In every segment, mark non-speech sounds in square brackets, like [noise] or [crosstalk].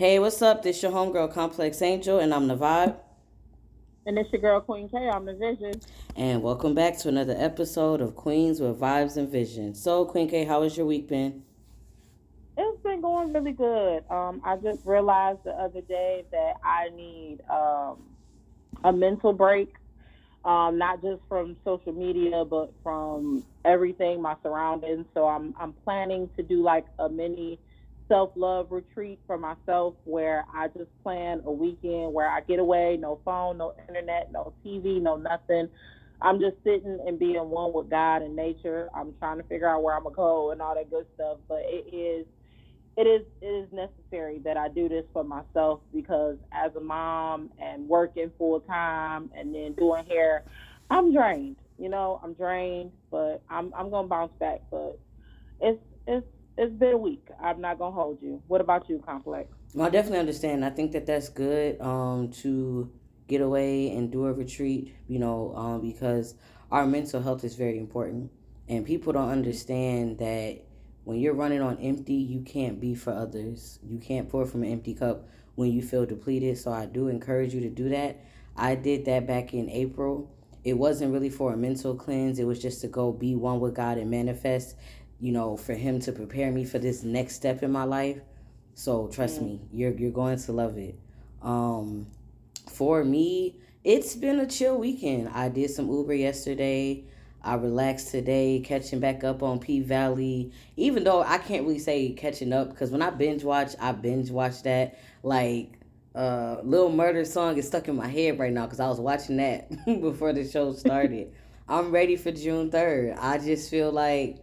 Hey, what's up? This your homegirl Complex Angel, and I'm the Vibe. And it's your girl Queen K. I'm the Vision. And welcome back to another episode of Queens with Vibes and Vision. So, Queen K, how has your week been? It's been going really good. Um, I just realized the other day that I need um, a mental break, um, not just from social media, but from everything, my surroundings. So I'm I'm planning to do like a mini self love retreat for myself where I just plan a weekend where I get away, no phone, no internet, no TV, no nothing. I'm just sitting and being one with God and nature. I'm trying to figure out where I'm gonna go and all that good stuff. But it is it is it is necessary that I do this for myself because as a mom and working full time and then doing hair, I'm drained. You know, I'm drained, but I'm I'm gonna bounce back. But it's it's it's been a week. I'm not gonna hold you. What about you, Complex? Well, I definitely understand. I think that that's good um, to get away and do a retreat. You know, um, because our mental health is very important, and people don't understand that when you're running on empty, you can't be for others. You can't pour from an empty cup when you feel depleted. So I do encourage you to do that. I did that back in April. It wasn't really for a mental cleanse. It was just to go be one with God and manifest you know, for him to prepare me for this next step in my life. So trust mm. me, you're you're going to love it. Um, for me, it's been a chill weekend. I did some Uber yesterday. I relaxed today, catching back up on P Valley. Even though I can't really say catching up because when I binge watch, I binge watch that. Like, uh, Little Murder song is stuck in my head right now because I was watching that [laughs] before the show started. [laughs] I'm ready for June 3rd. I just feel like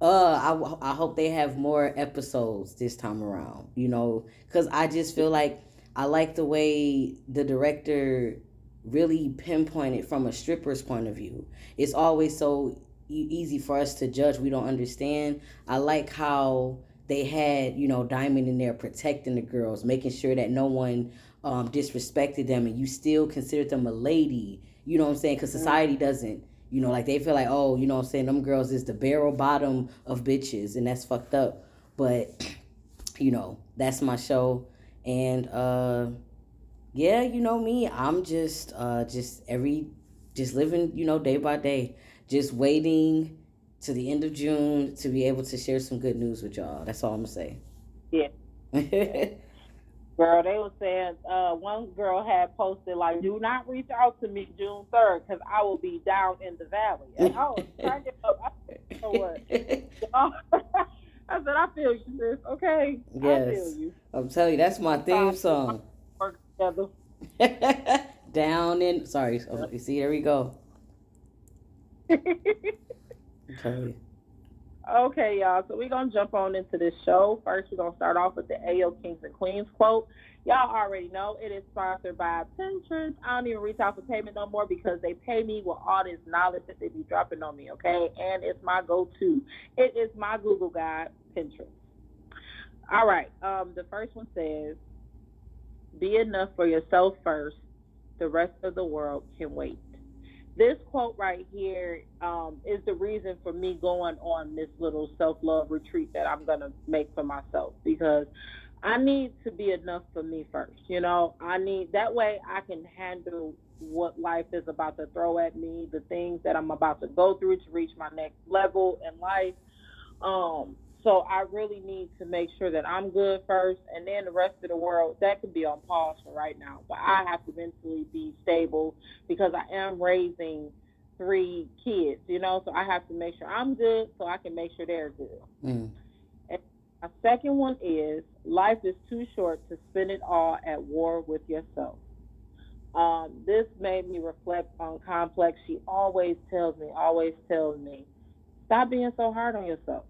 uh I, I hope they have more episodes this time around you know? Because i just feel like i like the way the director really pinpointed from a stripper's point of view. It's always so e- easy for us to judge. We don't understand. I like how they had you know diamond in there protecting the girls making sure that no one um, disrespected them and you still considered them a lady. You know what i'm saying? Because society doesn't you know, like they feel like, oh, you know I'm saying, them girls is the barrel bottom of bitches and that's fucked up. But, [clears throat] you know, that's my show. And uh yeah, you know me, I'm just uh just every just living, you know, day by day. Just waiting to the end of June to be able to share some good news with y'all. That's all I'm gonna say. Yeah. [laughs] Girl, they were saying uh, one girl had posted like, "Do not reach out to me June third because I will be down in the valley." And I was cracking up. I said, know what? [laughs] I said, "I feel you, sis. Okay, yes. I feel you." I'm telling you, that's my theme song. Work together. [laughs] down in. Sorry, oh, you see, there we go. [laughs] okay. Okay, y'all. So we're gonna jump on into this show. First, we're gonna start off with the Ayo Kings and Queens quote. Y'all already know it is sponsored by Pinterest. I don't even reach out for payment no more because they pay me with all this knowledge that they be dropping on me. Okay, and it's my go-to. It is my Google guide, Pinterest. All right. Um, the first one says, "Be enough for yourself first. The rest of the world can wait." This quote right here um, is the reason for me going on this little self love retreat that I'm going to make for myself because I need to be enough for me first. You know, I need that way I can handle what life is about to throw at me, the things that I'm about to go through to reach my next level in life. Um, so I really need to make sure that I'm good first, and then the rest of the world that could be on pause for right now. But I have to mentally be stable because I am raising three kids, you know. So I have to make sure I'm good, so I can make sure they're good. Mm. And my second one is life is too short to spend it all at war with yourself. Um, this made me reflect on Complex. She always tells me, always tells me, stop being so hard on yourself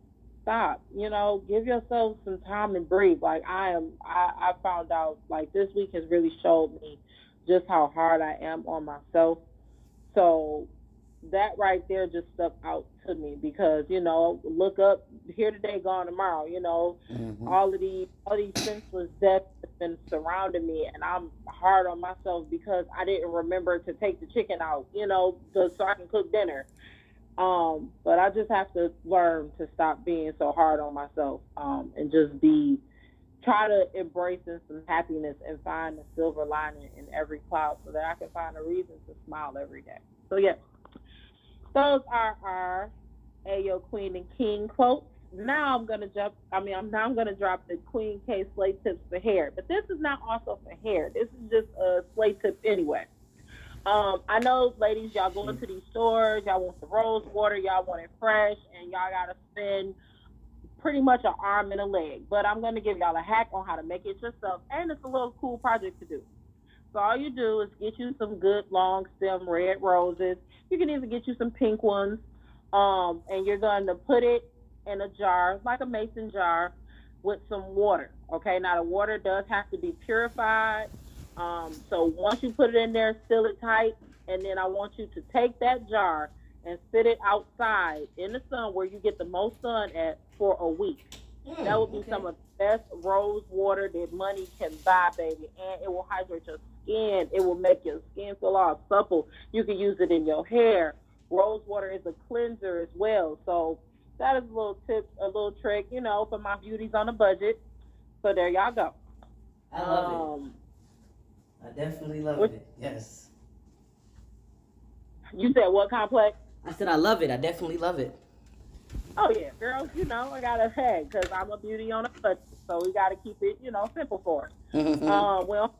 stop. You know, give yourself some time and breathe. Like I am, I, I found out like this week has really showed me just how hard I am on myself. So that right there just stuck out to me because you know, look up here today, gone tomorrow. You know, mm-hmm. all of these all these senseless deaths have been surrounding me, and I'm hard on myself because I didn't remember to take the chicken out. You know, so I can cook dinner. Um, but I just have to learn to stop being so hard on myself um, and just be try to embrace in some happiness and find the silver lining in every cloud so that I can find a reason to smile every day. So yeah, those are our Ayo Queen and King quotes. Now I'm gonna jump. I mean, I'm now I'm gonna drop the Queen K slate tips for hair, but this is not also for hair. This is just a slate tip anyway. Um, I know, ladies, y'all go into these stores, y'all want the rose water, y'all want it fresh, and y'all gotta spend pretty much an arm and a leg. But I'm gonna give y'all a hack on how to make it yourself, and it's a little cool project to do. So all you do is get you some good long stem red roses. You can even get you some pink ones, um, and you're to put it in a jar, like a mason jar, with some water. Okay, now the water does have to be purified. Um, so once you put it in there, seal it tight, and then I want you to take that jar and sit it outside in the sun where you get the most sun at for a week. Mm, that would be okay. some of the best rose water that money can buy, baby, and it will hydrate your skin. It will make your skin feel all supple. You can use it in your hair. Rose water is a cleanser as well. So that is a little tip, a little trick, you know, for my beauties on a budget. So there y'all go. I love um, it. I definitely love what, it. Yes. You said what complex? I said I love it. I definitely love it. Oh yeah, girls. You know I got a head because I'm a beauty on a budget, so we got to keep it, you know, simple for it. [laughs] Mm-hmm. Um, well,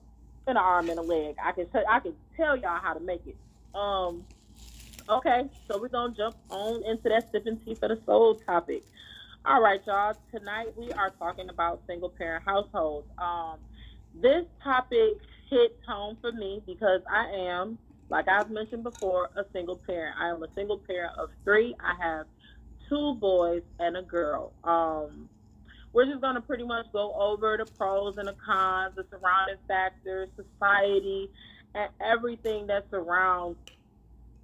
an arm and a leg. I can tell. I can tell y'all how to make it. Um, Okay, so we're gonna jump on into that sipping tea for the soul topic. All right, y'all. Tonight we are talking about single parent households. Um, this topic hits home for me because I am, like I've mentioned before, a single parent. I am a single parent of three. I have two boys and a girl. Um, we're just gonna pretty much go over the pros and the cons, the surrounding factors, society, and everything that surrounds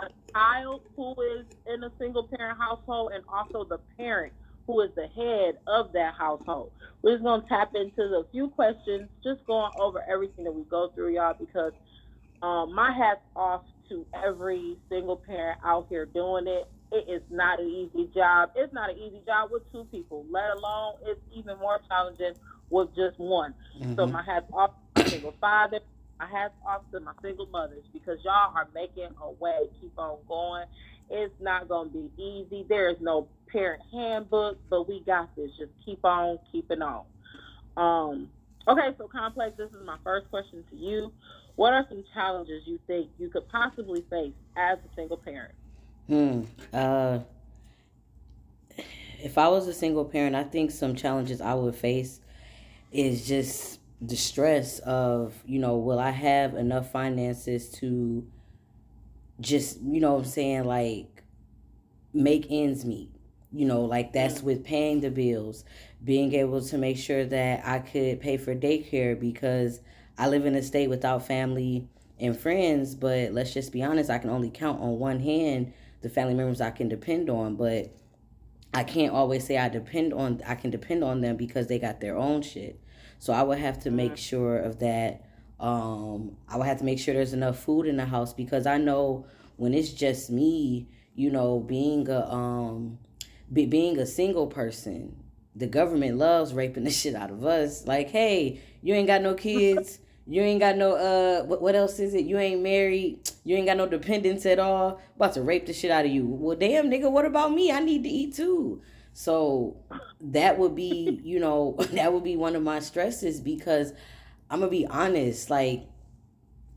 a child who is in a single parent household and also the parent who is the head of that household. We're just gonna tap into the few questions, just going over everything that we go through, y'all, because um, my hat's off to every single parent out here doing it. It is not an easy job. It's not an easy job with two people, let alone it's even more challenging with just one. Mm-hmm. So my hat's off to single father, my hats off to my single mothers because y'all are making a way. Keep on going. It's not going to be easy. There is no parent handbook, but we got this. Just keep on keeping on. Um, okay, so complex. This is my first question to you. What are some challenges you think you could possibly face as a single parent? Hmm. Uh, if I was a single parent, I think some challenges I would face is just the stress of you know will i have enough finances to just you know i'm saying like make ends meet you know like that's mm. with paying the bills being able to make sure that i could pay for daycare because i live in a state without family and friends but let's just be honest i can only count on one hand the family members i can depend on but i can't always say i depend on i can depend on them because they got their own shit so I would have to make mm-hmm. sure of that. Um, I would have to make sure there's enough food in the house because I know when it's just me, you know, being a um, be, being a single person, the government loves raping the [laughs] shit out of us. Like, hey, you ain't got no kids. You ain't got no uh what, what else is it? You ain't married. You ain't got no dependents at all. About to rape the shit out of you. Well damn nigga, what about me? I need to eat too. So that would be, you know, [laughs] that would be one of my stresses because I'm gonna be honest, like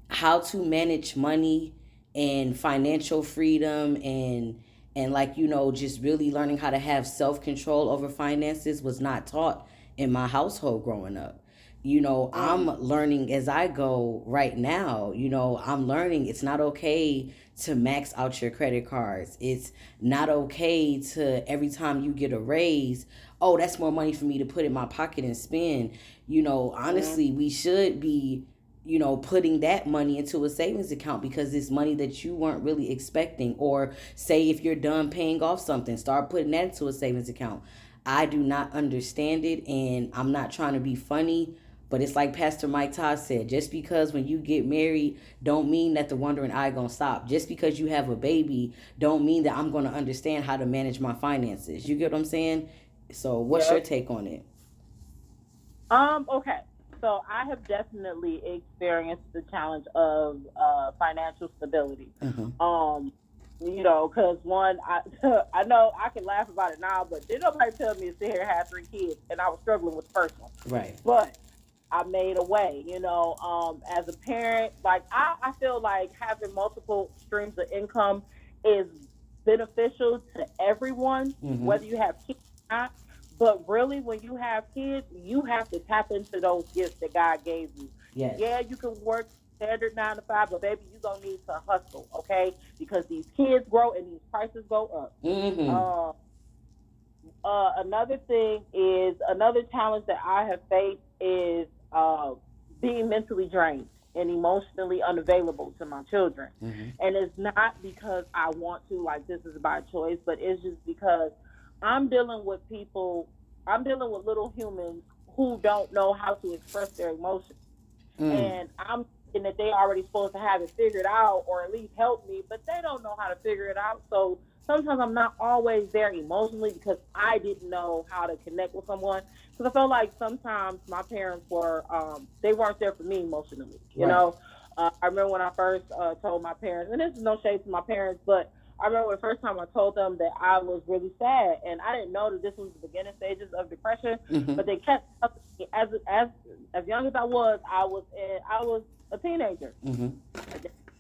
how to manage money and financial freedom and and like you know just really learning how to have self-control over finances was not taught in my household growing up. You know i'm mm. learning as i go right now you know i'm learning it's not okay to max out your credit cards. It's not okay to every time you get a raise oh that's more money for me to put in my pocket and spend. You know honestly we should be you know putting that money into a savings account because it's money that you weren't really expecting or say if you're done paying off something start putting that into a savings account i do not understand it and i'm not trying to be funny but it's like Pastor Mike Todd said, just because when you get married don't mean that the wondering eye gonna stop. Just because you have a baby don't mean that I'm gonna understand how to manage my finances. You get what I'm saying? So what's your take on it? Um. Okay. So I have definitely experienced the challenge of uh, financial stability. Mm-hmm. Um. You know, because one, I [laughs] I know I can laugh about it now, but did nobody tell me to sit here and have three kids, and I was struggling with the first one. Right. But I made a way, you know, um, as a parent, like I, I feel like having multiple streams of income is beneficial to everyone, mm-hmm. whether you have kids or not. But really, when you have kids, you have to tap into those gifts that God gave you. Yes. Yeah, you can work standard nine to five, but baby, you're gonna need to hustle, okay? Because these kids grow and these prices go up. Mm-hmm. Uh, uh, another thing is another challenge that I have faced is uh, being mentally drained and emotionally unavailable to my children. Mm-hmm. And it's not because I want to, like this is by choice, but it's just because I'm dealing with people, I'm dealing with little humans who don't know how to express their emotions. Mm. And I'm thinking that they already supposed to have it figured out or at least help me, but they don't know how to figure it out. So sometimes I'm not always there emotionally because I didn't know how to connect with someone. Because I felt like sometimes my parents were, um, they weren't there for me emotionally. You right. know, uh, I remember when I first uh, told my parents, and this is no shade to my parents, but I remember the first time I told them that I was really sad, and I didn't know that this was the beginning stages of depression. Mm-hmm. But they kept as as as young as I was, I was in, I was a teenager. Mm-hmm.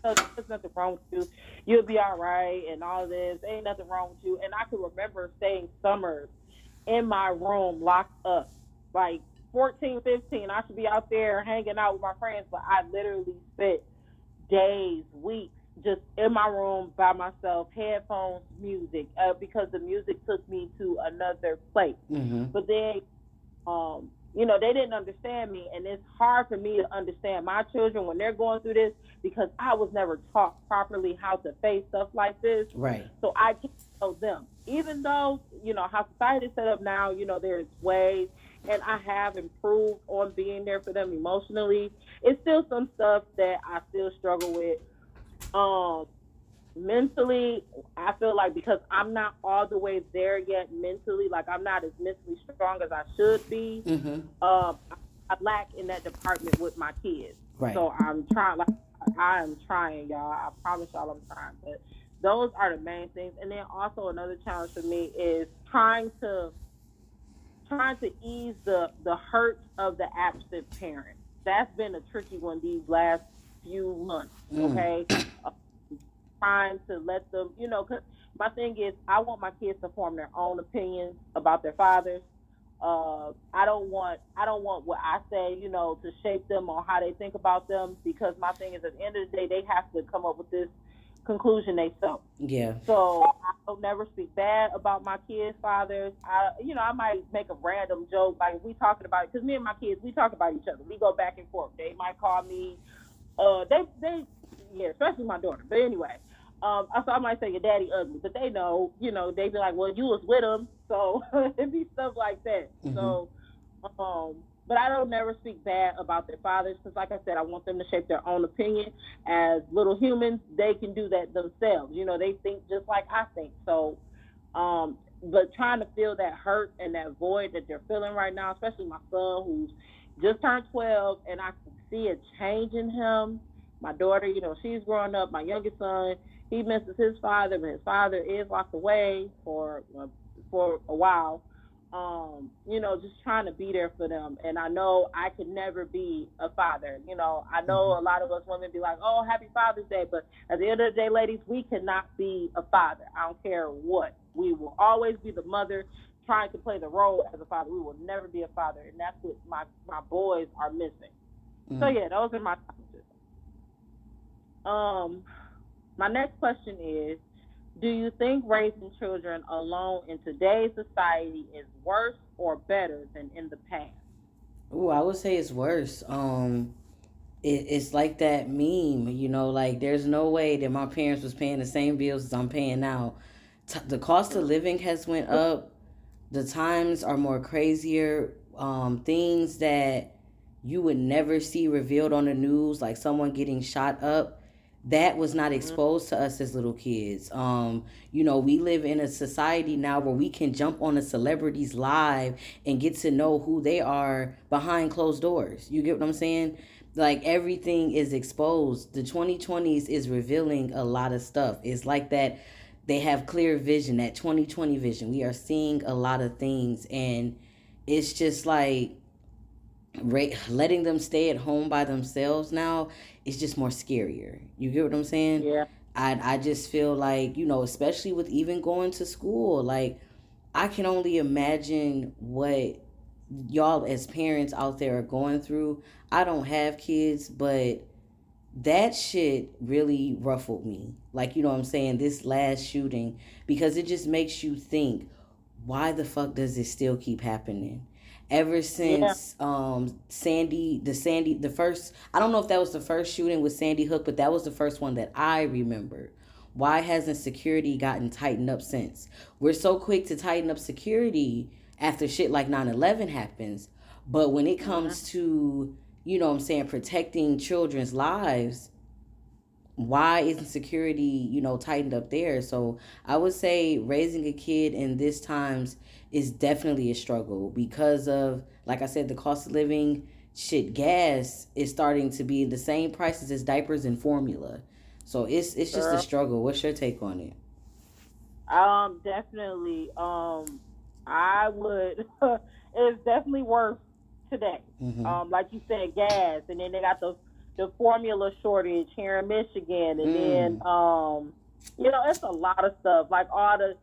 There's nothing wrong with you. You'll be all right, and all this. Ain't nothing wrong with you. And I can remember staying summers in my room locked up, like 14, 15. I should be out there hanging out with my friends, but I literally spent days, weeks just in my room by myself, headphones, music, uh, because the music took me to another place. Mm-hmm. But then, um, you know, they didn't understand me, and it's hard for me to understand my children when they're going through this because I was never taught properly how to face stuff like this. Right. So I can't tell them, even though you know how society is set up now. You know, there's ways, and I have improved on being there for them emotionally. It's still some stuff that I still struggle with um, mentally, I feel like because I'm not all the way there yet mentally, like I'm not as mentally strong as I should be. Mm-hmm. Um, I lack in that department with my kids. Right. So I'm trying. Like I am trying, y'all. I promise y'all, I'm trying. But those are the main things. And then also another challenge for me is trying to trying to ease the the hurt of the absent parent. That's been a tricky one these last few months. Mm. Okay, mm. [clears throat] uh, trying to let them, you know, cause my thing is, I want my kids to form their own opinions about their fathers. Uh, I don't want I don't want what I say, you know, to shape them on how they think about them because my thing is at the end of the day they have to come up with this conclusion they self. Yeah. So I don't never speak bad about my kids' fathers. I, you know, I might make a random joke like we talking about it because me and my kids we talk about each other. We go back and forth. They might call me uh, they they yeah, especially my daughter. But anyway, um, I so I might say your daddy ugly, but they know, you know, they be like, well, you was with him, so [laughs] it'd be stuff like that. Mm-hmm. So, um, but I don't never speak bad about their fathers because, like I said, I want them to shape their own opinion. As little humans, they can do that themselves. You know, they think just like I think. So, um, but trying to feel that hurt and that void that they're feeling right now, especially my son who's just turned 12, and I can see a change in him. My daughter, you know, she's growing up. My youngest son, he misses his father, but his father is locked away for uh, for a while. Um, you know, just trying to be there for them. And I know I could never be a father. You know, I know mm-hmm. a lot of us women be like, "Oh, Happy Father's Day," but at the end of the day, ladies, we cannot be a father. I don't care what. We will always be the mother trying to play the role as a father. We will never be a father, and that's what my my boys are missing. Mm. So yeah, those are my challenges. Um, my next question is: Do you think raising children alone in today's society is worse or better than in the past? Oh, I would say it's worse. Um, it, it's like that meme, you know, like there's no way that my parents was paying the same bills as I'm paying now. T- the cost of living has went up the times are more crazier. Um, things that you would never see revealed on the news, like someone getting shot up, that was not mm-hmm. exposed to us as little kids. Um, you know, we live in a society now where we can jump on a celebrity's live and get to know who they are behind closed doors. You get what I'm saying? Like everything is exposed. The 2020s is revealing a lot of stuff. It's like that they have clear vision, that 2020 vision. We are seeing a lot of things and it's just like letting them stay at home by themselves now is just more scarier. You get what I'm saying? Yeah. I I just feel like, you know, especially with even going to school, like I can only imagine what y'all as parents out there are going through. I don't have kids, but that shit really ruffled me. Like, you know what I'm saying? This last shooting because it just makes you think, why the fuck does it still keep happening? ever since yeah. um Sandy the Sandy the first I don't know if that was the first shooting with Sandy Hook, but that was the first one that I remember. Why hasn't security gotten tightened up since? We're so quick to tighten up security after shit like 9/11 happens, but when it comes mm-hmm. to, you know I'm saying, protecting children's lives, why isn't security, you know, tightened up there? So I would say raising a kid in this times is definitely a struggle because of, like I said, the cost of living. Shit, gas is starting to be the same prices as diapers and formula. So it's it's just a struggle. What's your take on it? Um, definitely. Um, I would. [laughs] it's definitely worse today. Mm-hmm. Um, like you said, gas, and then they got the the formula shortage here in Michigan, and mm. then um, you know, it's a lot of stuff. Like all the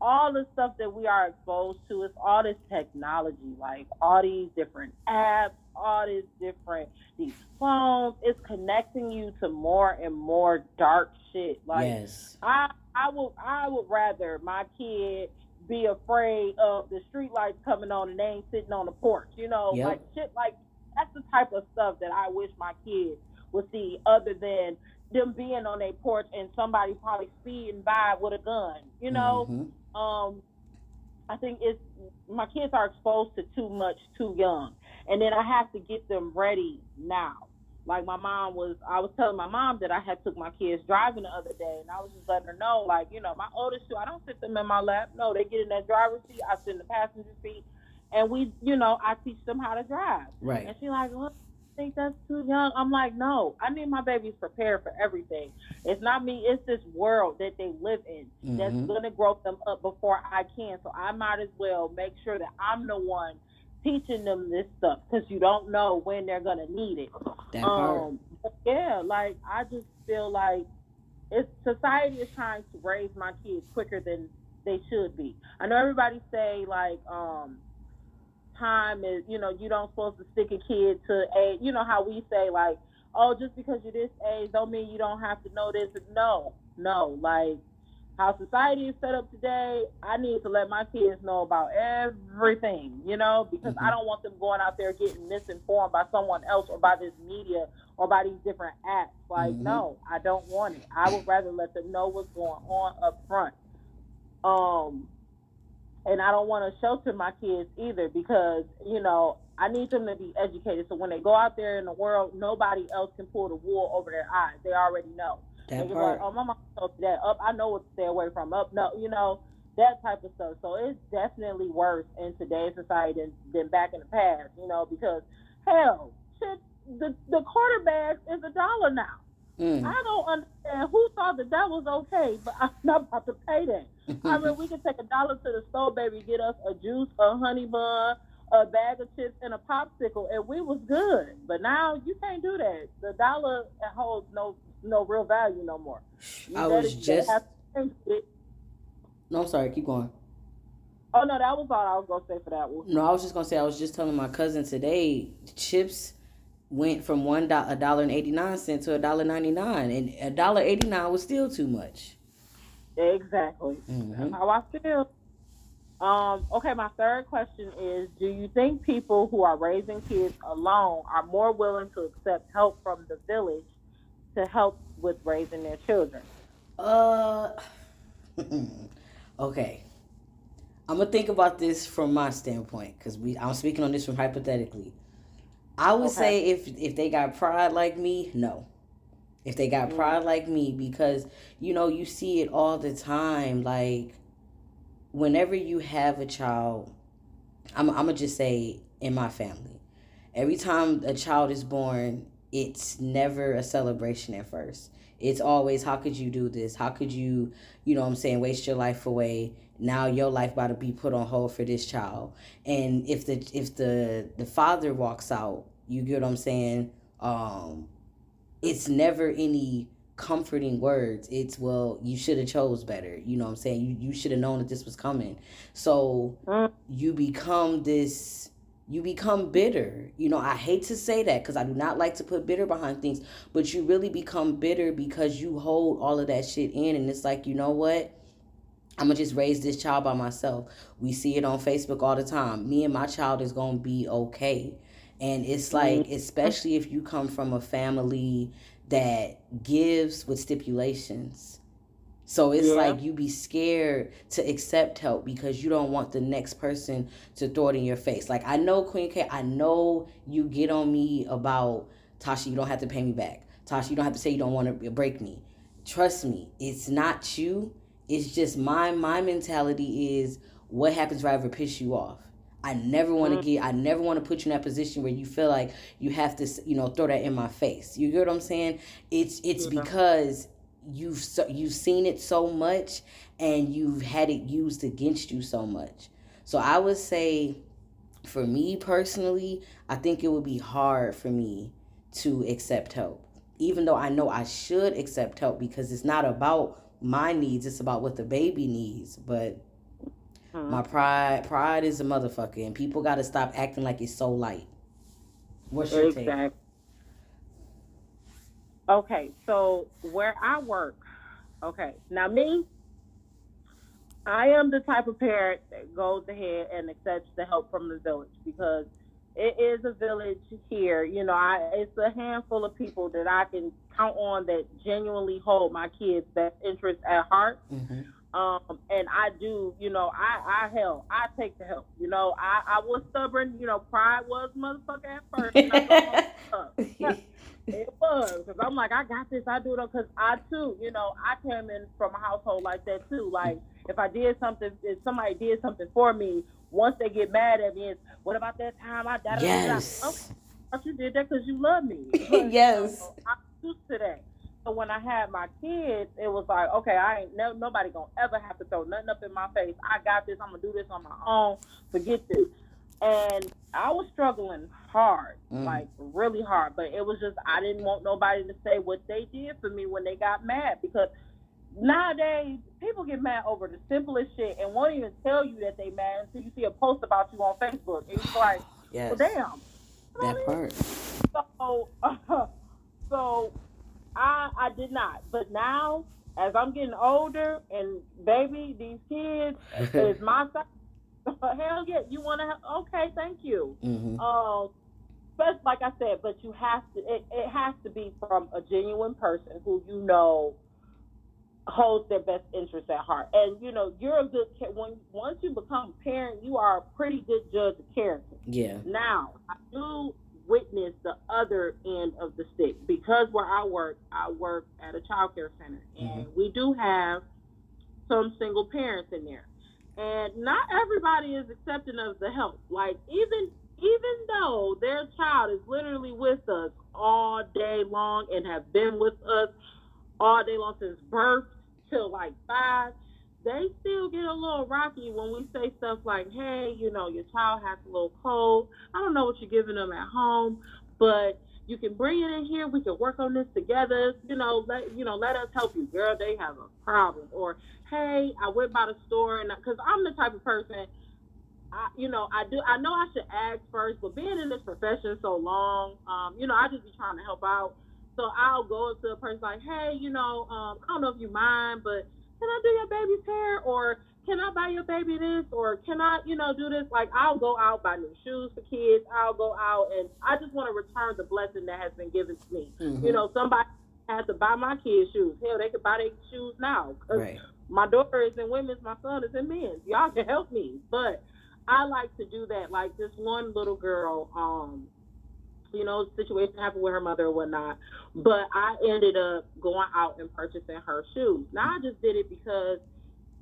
all the stuff that we are exposed to, it's all this technology, like all these different apps, all these different these phones. It's connecting you to more and more dark shit. Like yes. I I would I would rather my kid be afraid of the street lights coming on and they ain't sitting on the porch. You know, yep. like shit like that's the type of stuff that I wish my kids would see, other than them being on their porch and somebody probably speeding by with a gun. You know, mm-hmm. um, I think it's my kids are exposed to too much too young, and then I have to get them ready now. Like my mom was, I was telling my mom that I had took my kids driving the other day, and I was just letting her know, like, you know, my oldest two, I don't sit them in my lap. No, they get in that driver's seat. I sit in the passenger seat and we, you know, I teach them how to drive. Right. And she like, well, I think that's too young. I'm like, no, I need my babies prepared for everything. It's not me, it's this world that they live in mm-hmm. that's to grow them up before I can. So I might as well make sure that I'm the one teaching them this stuff because you don't know when they're going to need it. That um, yeah, like, I just feel like it's society is trying to raise my kids quicker than they should be. I know everybody say like um time is, you know, you don't supposed to stick a kid to a, you know, how we say like, oh, just because you're this age don't mean you don't have to know this. No, no, like how society is set up today, I need to let my kids know about everything, you know, because mm-hmm. I don't want them going out there getting misinformed by someone else or by this media or by these different apps. Like, mm-hmm. no, I don't want it. I would rather let them know what's going on up front. Um, and I don't want to shelter my kids either because you know I need them to be educated. So when they go out there in the world, nobody else can pull the wool over their eyes. They already know. That part. Like, oh, my mom told me that. Up, I know what to stay away from. Up, no, you know that type of stuff. So it's definitely worse in today's society than, than back in the past. You know because hell, shit, the the quarterback is a dollar now. Mm. I don't understand who thought that that was okay, but [laughs] I'm not about to pay that. I mean, we could take a dollar to the store, baby, get us a juice, a honey bun, a bag of chips, and a popsicle, and we was good. But now you can't do that. The dollar holds no no real value no more. You I was just. No, I'm sorry. Keep going. Oh no, that was all I was gonna say for that one. No, I was just gonna say I was just telling my cousin today chips went from one a dollar and eighty nine cent to a dollar ninety nine, and a dollar eighty nine was still too much. Exactly. Mm-hmm. How I feel. Um, okay, my third question is: Do you think people who are raising kids alone are more willing to accept help from the village to help with raising their children? Uh, [laughs] okay. I'm gonna think about this from my standpoint because we I'm speaking on this from hypothetically. I would okay. say if if they got pride like me, no. if they got pride like me because you know you see it all the time like whenever you have a child i'm, I'm gonna just say in my family every time a child is born it's never a celebration at first. It's always how could you do this? How could you you know what i'm saying waste your life away? Now your life about to be put on hold for this child. And if the if the the father walks out you get what i'm saying? Um it's never any comforting words. It's well you should have chose better. You know what i'm saying? You, you should have known that this was coming. So mm. you become this you become bitter. You know i hate to say that because i do not like to put bitter behind things but you really become bitter because you hold all of that shit in and it's like you know what? I'm gonna just raise this child by myself. We see it on facebook all the time. Me and my child is gonna be okay. And it's like, mm-hmm. especially if you come from a family that gives with stipulations. So it's yeah. like you be scared to accept help because you don't want the next person to throw it in your face. Like I know Queen K, I know you get on me about Tasha, you don't have to pay me back. Tasha, you don't have to say you don't want to break me. Trust me, it's not you. It's just my my mentality is what happens if I ever piss you off. I never want to mm. get. I never want to put you in that position where you feel like you have to, you know, throw that in my face. You get what I'm saying? It's it's mm-hmm. because you've you've seen it so much and you've had it used against you so much. So I would say, for me personally, I think it would be hard for me to accept help, even though I know I should accept help because it's not about my needs; it's about what the baby needs. But Hmm. My pride, pride is a motherfucker, and people got to stop acting like it's so light. What's your exactly. take? Okay, so where I work, okay, now me, I am the type of parent that goes ahead and accepts the help from the village because it is a village here. You know, I it's a handful of people that I can count on that genuinely hold my kids' best interest at heart. Mm-hmm. Um, and I do, you know, I, I help. I take the help. You know, I, I was stubborn. You know, pride was motherfucker at first. [laughs] [laughs] it was because I'm like, I got this. I do it because I too, you know, I came in from a household like that too. Like if I did something, if somebody did something for me, once they get mad at me, it's what about that time I died? Yes. Okay, you did that because you love me. [laughs] yes. You know, I'm used to that. So when I had my kids, it was like, okay, I ain't no, nobody gonna ever have to throw nothing up in my face. I got this. I'm gonna do this on my own. Forget this. And I was struggling hard, mm. like really hard. But it was just I didn't want nobody to say what they did for me when they got mad because nowadays people get mad over the simplest shit and won't even tell you that they mad until you see a post about you on Facebook. And it's like, yes. well, damn. That part. So, uh, [laughs] so I I did not. But now, as I'm getting older, and baby, these kids [laughs] is my side. [laughs] Hell yeah, you want to? Okay, thank you. Mm-hmm. Um, but like I said, but you have to. It, it has to be from a genuine person who you know holds their best interest at heart. And you know, you're a good when once you become a parent, you are a pretty good judge of character. Yeah. Now, I do witness the other end of the stick because where I work, I work at a child care center, and mm-hmm. we do have some single parents in there, and not everybody is accepting of the help. Like even even though their child is literally with us all day long and have been with us all day long since birth till like five, they still get a little rocky when we say stuff like, hey, you know, your child has a little cold. I don't know what you're giving them at home, but you can bring it in here. We can work on this together. You know, let you know, let us help you, girl. They have a problem. Or, hey, I went by the store and because I'm the type of person. I, you know, I do. I know I should ask first, but being in this profession so long, um, you know, I just be trying to help out. So I'll go up to a person like, hey, you know, um, I don't know if you mind, but can I do your baby's hair? Or can I buy your baby this? Or can I, you know, do this? Like, I'll go out, buy new shoes for kids. I'll go out and I just want to return the blessing that has been given to me. Mm-hmm. You know, somebody has to buy my kids shoes. Hell, they could buy their shoes now. Cause right. My daughter is in women's, my son is in men's. Y'all can help me. But I like to do that. Like this one little girl, um, you know, situation happened with her mother or whatnot. But I ended up going out and purchasing her shoes. Now I just did it because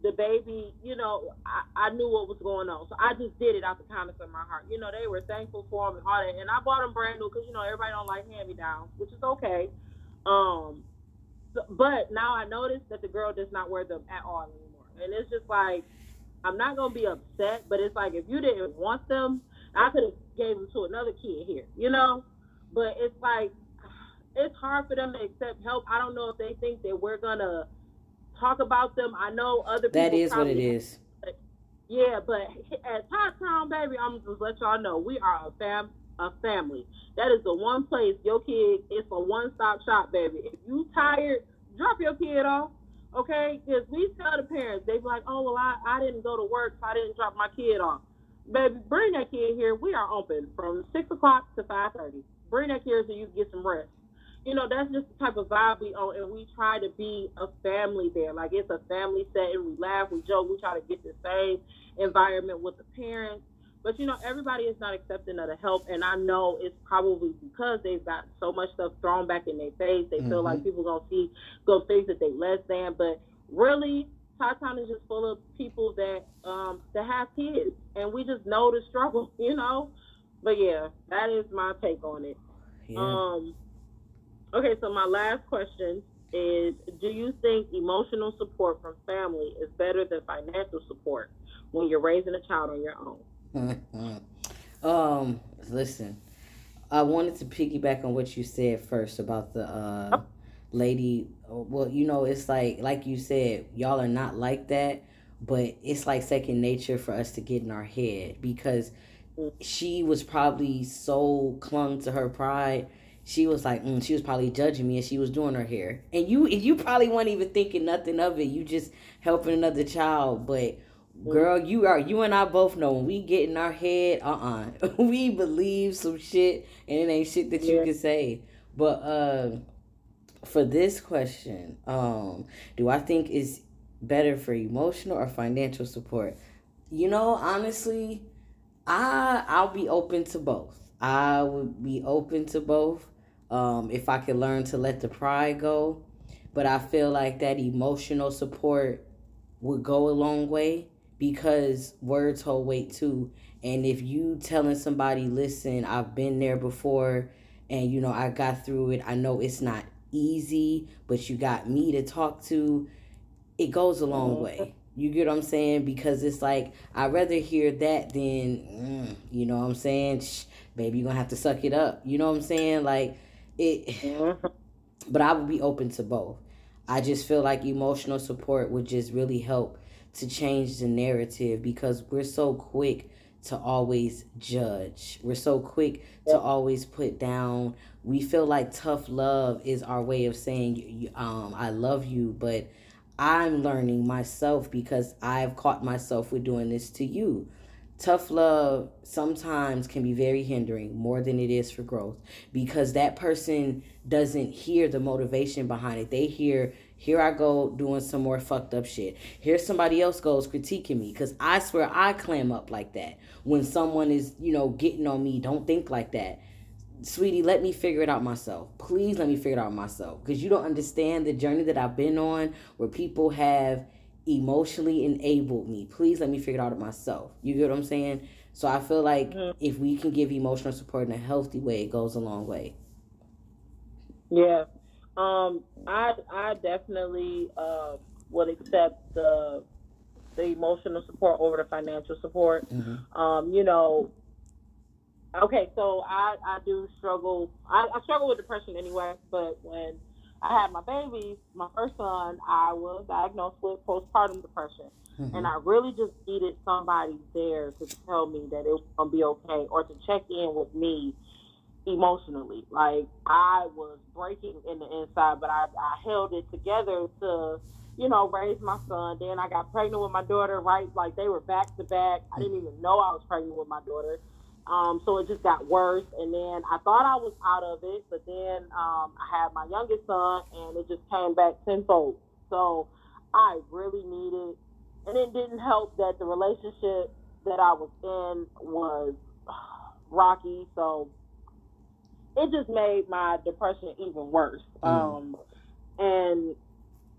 the baby, you know, I, I knew what was going on. So I just did it out of the kindness of my heart. You know, they were thankful for them and all that. And I bought them brand new because, you know, everybody don't like hand-me-downs, which is okay. Um, so, but now I noticed that the girl does not wear them at all anymore. And it's just like, I'm not going to be upset, but it's like if you didn't want them, I could have gave them to another kid here, you know? But it's like, [sighs] it's hard for them to accept help. I don't know if they think that we're going to – talk about them. I know other people. That is what it is. yeah, but at Top Town, baby, I'm just let y'all know we are a fam a family. That is the one place your kid is a one stop shop, baby. If you tired, drop your kid off. Okay, because we tell the parents, they be like, oh well, I, I didn't go to work, so I didn't drop my kid off. Baby, bring that kid here. We are open from six o'clock to five thirty. Bring that kid so you can get some rest you know, that's just the type of vibe we own, and we try to be a family there. Like it's a family setting. We laugh, we joke, we try to get the same environment with the parents. But you know, everybody is not accepting of the help, and I know it's probably because they've got so much stuff thrown back in their face. They mm-hmm. feel like mm-hmm. people gonna see, go think that they less than. But really, Town is just full of people that um that have kids, and we just know the struggle, [laughs] you know. But yeah, that is my take on it. Yeah. Um, Okay, so my last question is Do you think emotional support from family is better than financial support when you're raising a child on your own? [laughs] um, listen, I wanted to piggyback on what you said first about the uh, lady. Well, you know, it's like, like you said, y'all are not like that, but it's like second nature for us to get in our head because she was probably so clung to her pride she was like, mm, she was probably judging me as she was doing her hair. And you you probably weren't even thinking nothing of it. You just helping another child. But girl, you are you and I both know when we get in our head, uh uh [laughs] we believe some shit and it ain't shit that you yeah. can say. But uh for this question, um, do I think is better for emotional or financial support? You know, honestly, I I'll be open to both. I would be open to both um, if I could learn to let the pride go. But I feel like that emotional support would go a long way because words hold weight too. And if you telling somebody, listen, I've been there before and you know, I got through it. I know it's not easy, but you got me to talk to. It goes a long mm-hmm. way. You get what I'm saying? Because it's like I'd rather hear that than, mm, you know what I'm saying? Shh, baby, you're gonna have to suck it up. You know what I'm saying? Like it mm-hmm. but I would be open to both. I just feel like emotional support would just really help to change the narrative because we're so quick to always judge. We're so quick to always put down. We feel like tough love is our way of saying um I love you, but I'm learning myself because I've caught myself with doing this to you tough love sometimes can be very hindering more than it is for growth because that person doesn't hear the motivation behind it. They hear, here I go doing some more fucked up shit. Here somebody else goes critiquing me because I swear I clam up like that. When someone is, you know, getting on me, don't think like that. Sweetie, let me figure it out myself. Please let me figure it out myself because you don't understand the journey that I've been on where people have emotionally enabled me. Please let me figure it out myself. You get what I'm saying? So I feel like mm-hmm. if we can give emotional support in a healthy way, it goes a long way. Yeah. Um, I I definitely uh, would accept the the emotional support over the financial support. Mm-hmm. Um, you know, okay, so I I do struggle. I, I struggle with depression anyway, but when I had my babies, my first son, I was diagnosed with postpartum depression. Mm-hmm. And I really just needed somebody there to tell me that it was going to be okay or to check in with me emotionally. Like, I was breaking in the inside, but I, I held it together to, you know, raise my son. Then I got pregnant with my daughter, right? Like, they were back to back. I didn't even know I was pregnant with my daughter. Um, so it just got worse. And then I thought I was out of it, but then um, I had my youngest son, and it just came back tenfold. So I really needed, and it didn't help that the relationship that I was in was [sighs] rocky. So it just made my depression even worse. Mm. Um, and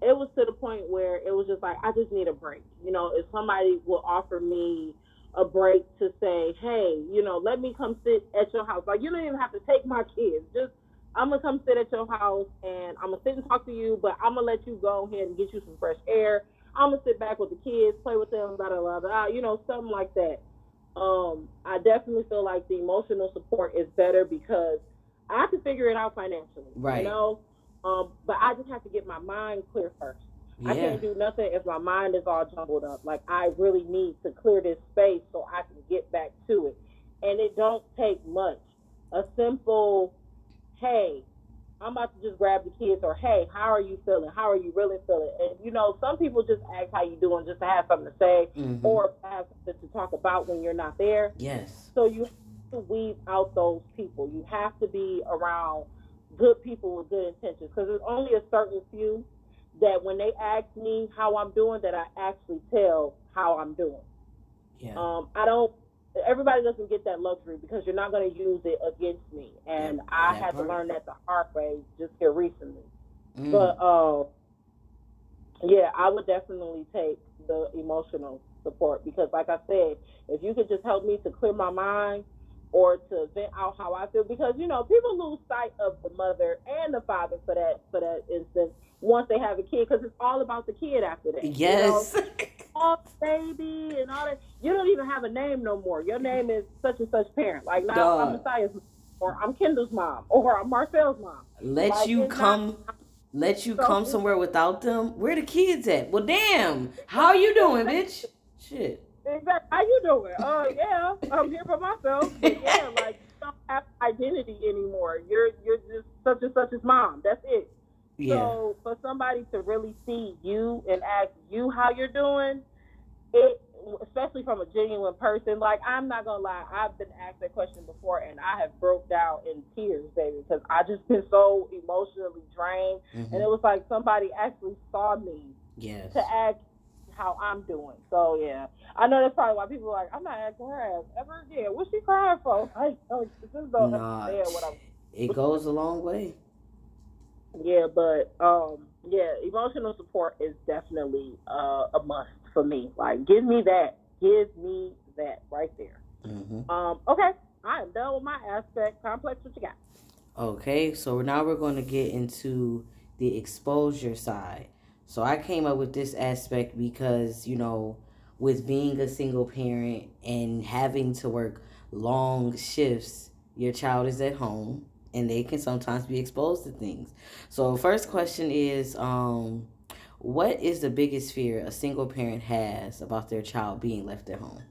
it was to the point where it was just like I just need a break. You know, if somebody will offer me a break to say, hey, you know, let me come sit at your house. Like you don't even have to take my kids. Just I'm gonna come sit at your house and I'm gonna sit and talk to you, but I'm gonna let you go ahead and get you some fresh air. I'm gonna sit back with the kids, play with them, blah blah blah, blah you know, something like that. Um, I definitely feel like the emotional support is better because I have to figure it out financially. Right. You know? Um, but I just have to get my mind clear first. Yeah. I can't do nothing if my mind is all jumbled up. Like I really need to clear this space so I can get back to it. And it don't take much. A simple, hey, I'm about to just grab the kids, or hey, how are you feeling? How are you really feeling? And you know, some people just ask how you doing just to have something to say, mm-hmm. or have something to talk about when you're not there. Yes. So you have to weed out those people. You have to be around good people with good intentions, because there's only a certain few that when they ask me how I'm doing, that I actually tell how I'm doing. Yeah. Um, I don't. Everybody doesn't get that luxury because you're not going to use it against me, and I had part. to learn that the hard way just here recently. Mm. But uh, yeah, I would definitely take the emotional support because, like I said, if you could just help me to clear my mind or to vent out how I feel, because you know people lose sight of the mother and the father for that for that instance once they have a kid because it's all about the kid after that. Yes. You know? oh, [laughs] baby and all that. You don't even have a name no more. Your name is such and such parent. Like now I'm Messiah's mom, or I'm Kendall's mom or I'm Marcel's mom. Let like, you come. Not, let you so, come somewhere without them. Where the kids at? Well, damn. How you doing, bitch? Shit. Exactly. How you doing? Oh uh, yeah, I'm here for myself. But yeah, like you don't have identity anymore. You're you're just such and such as mom. That's it. Yeah. So for somebody to really see you and ask you how you're doing, it especially from a genuine person, like I'm not gonna lie, I've been asked that question before and I have broke down in tears, baby, because I just been so emotionally drained. Mm-hmm. And it was like somebody actually saw me yes. to ask how I'm doing. So yeah. I know that's probably why people are like, I'm not asking her ass ever again. What's she crying for? I just don't nah, understand what I'm it goes a long way. Yeah, but um, yeah, emotional support is definitely uh, a must for me. Like, give me that. Give me that right there. Mm-hmm. Um, okay, I am done with my aspect complex. What you got? Okay, so now we're going to get into the exposure side. So I came up with this aspect because, you know, with being a single parent and having to work long shifts, your child is at home and they can sometimes be exposed to things. So, first question is um, what is the biggest fear a single parent has about their child being left at home?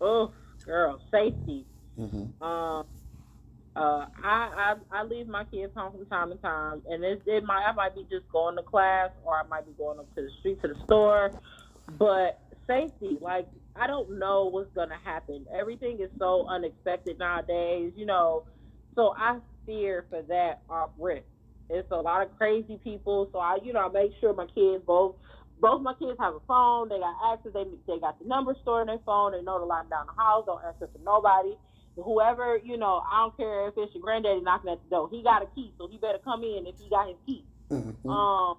Oh, girl, safety. Mm-hmm. Um, uh, I, I I leave my kids home from time to time, and it, it might I might be just going to class, or I might be going up to the street to the store, but safety, like I don't know what's gonna happen. Everything is so unexpected nowadays. You know, so I fear for that off rip. It's a lot of crazy people, so I, you know, I make sure my kids both, both my kids have a phone. They got access. They they got the number stored in their phone. They know to lock down the house. Don't answer to nobody. Whoever, you know, I don't care if it's your granddaddy knocking at the door. He got a key, so he better come in if he got his key. Mm-hmm. Um,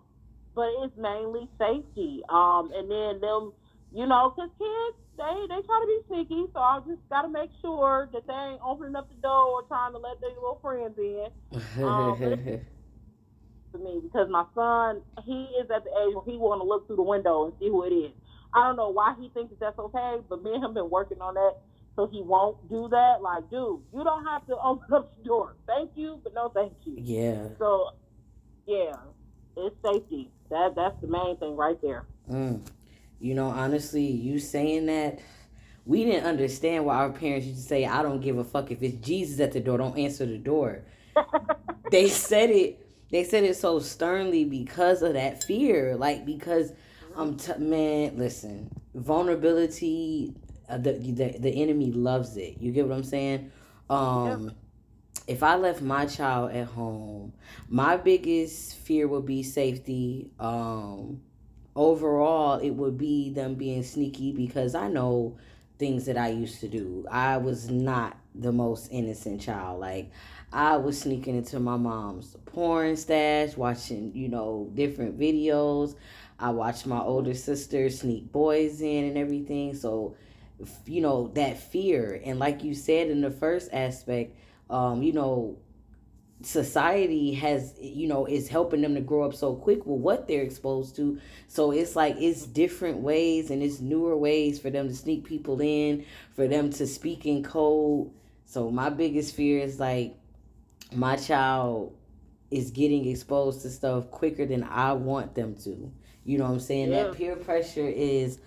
but it's mainly safety. Um, and then them, you know, cause kids they they try to be sneaky, so I just gotta make sure that they ain't opening up the door or trying to let their little friends in. [laughs] Um, for me, because my son, he is at the age where he want to look through the window and see who it is. I don't know why he thinks that that's okay, but me and him been working on that, so he won't do that. Like, dude, you don't have to [laughs] open up the door. Thank you, but no, thank you. Yeah. So, yeah, it's safety. That that's the main thing right there. Mm. You know, honestly, you saying that, we didn't understand why our parents used to say, I don't give a fuck if it's Jesus at the door, don't answer the door. [laughs] they said it they said it so sternly because of that fear. Like because um t- man, listen, vulnerability uh, the, the the enemy loves it. You get what I'm saying? Um if I left my child at home, my biggest fear would be safety. Um overall it would be them being sneaky because I know things that I used to do. I was not the most innocent child. Like I was sneaking into my mom's porn stash, watching, you know, different videos. I watched my older sister sneak boys in and everything. So, you know, that fear. And like you said in the first aspect, um, you know, society has you know is helping them to grow up so quick with what they're exposed to. So it's like it's different ways and it's newer ways for them to sneak people in for them to speak in code. So my biggest fear is like my child is getting exposed to stuff quicker than i want them to. You know what i'm saying? Yeah. that peer pressure is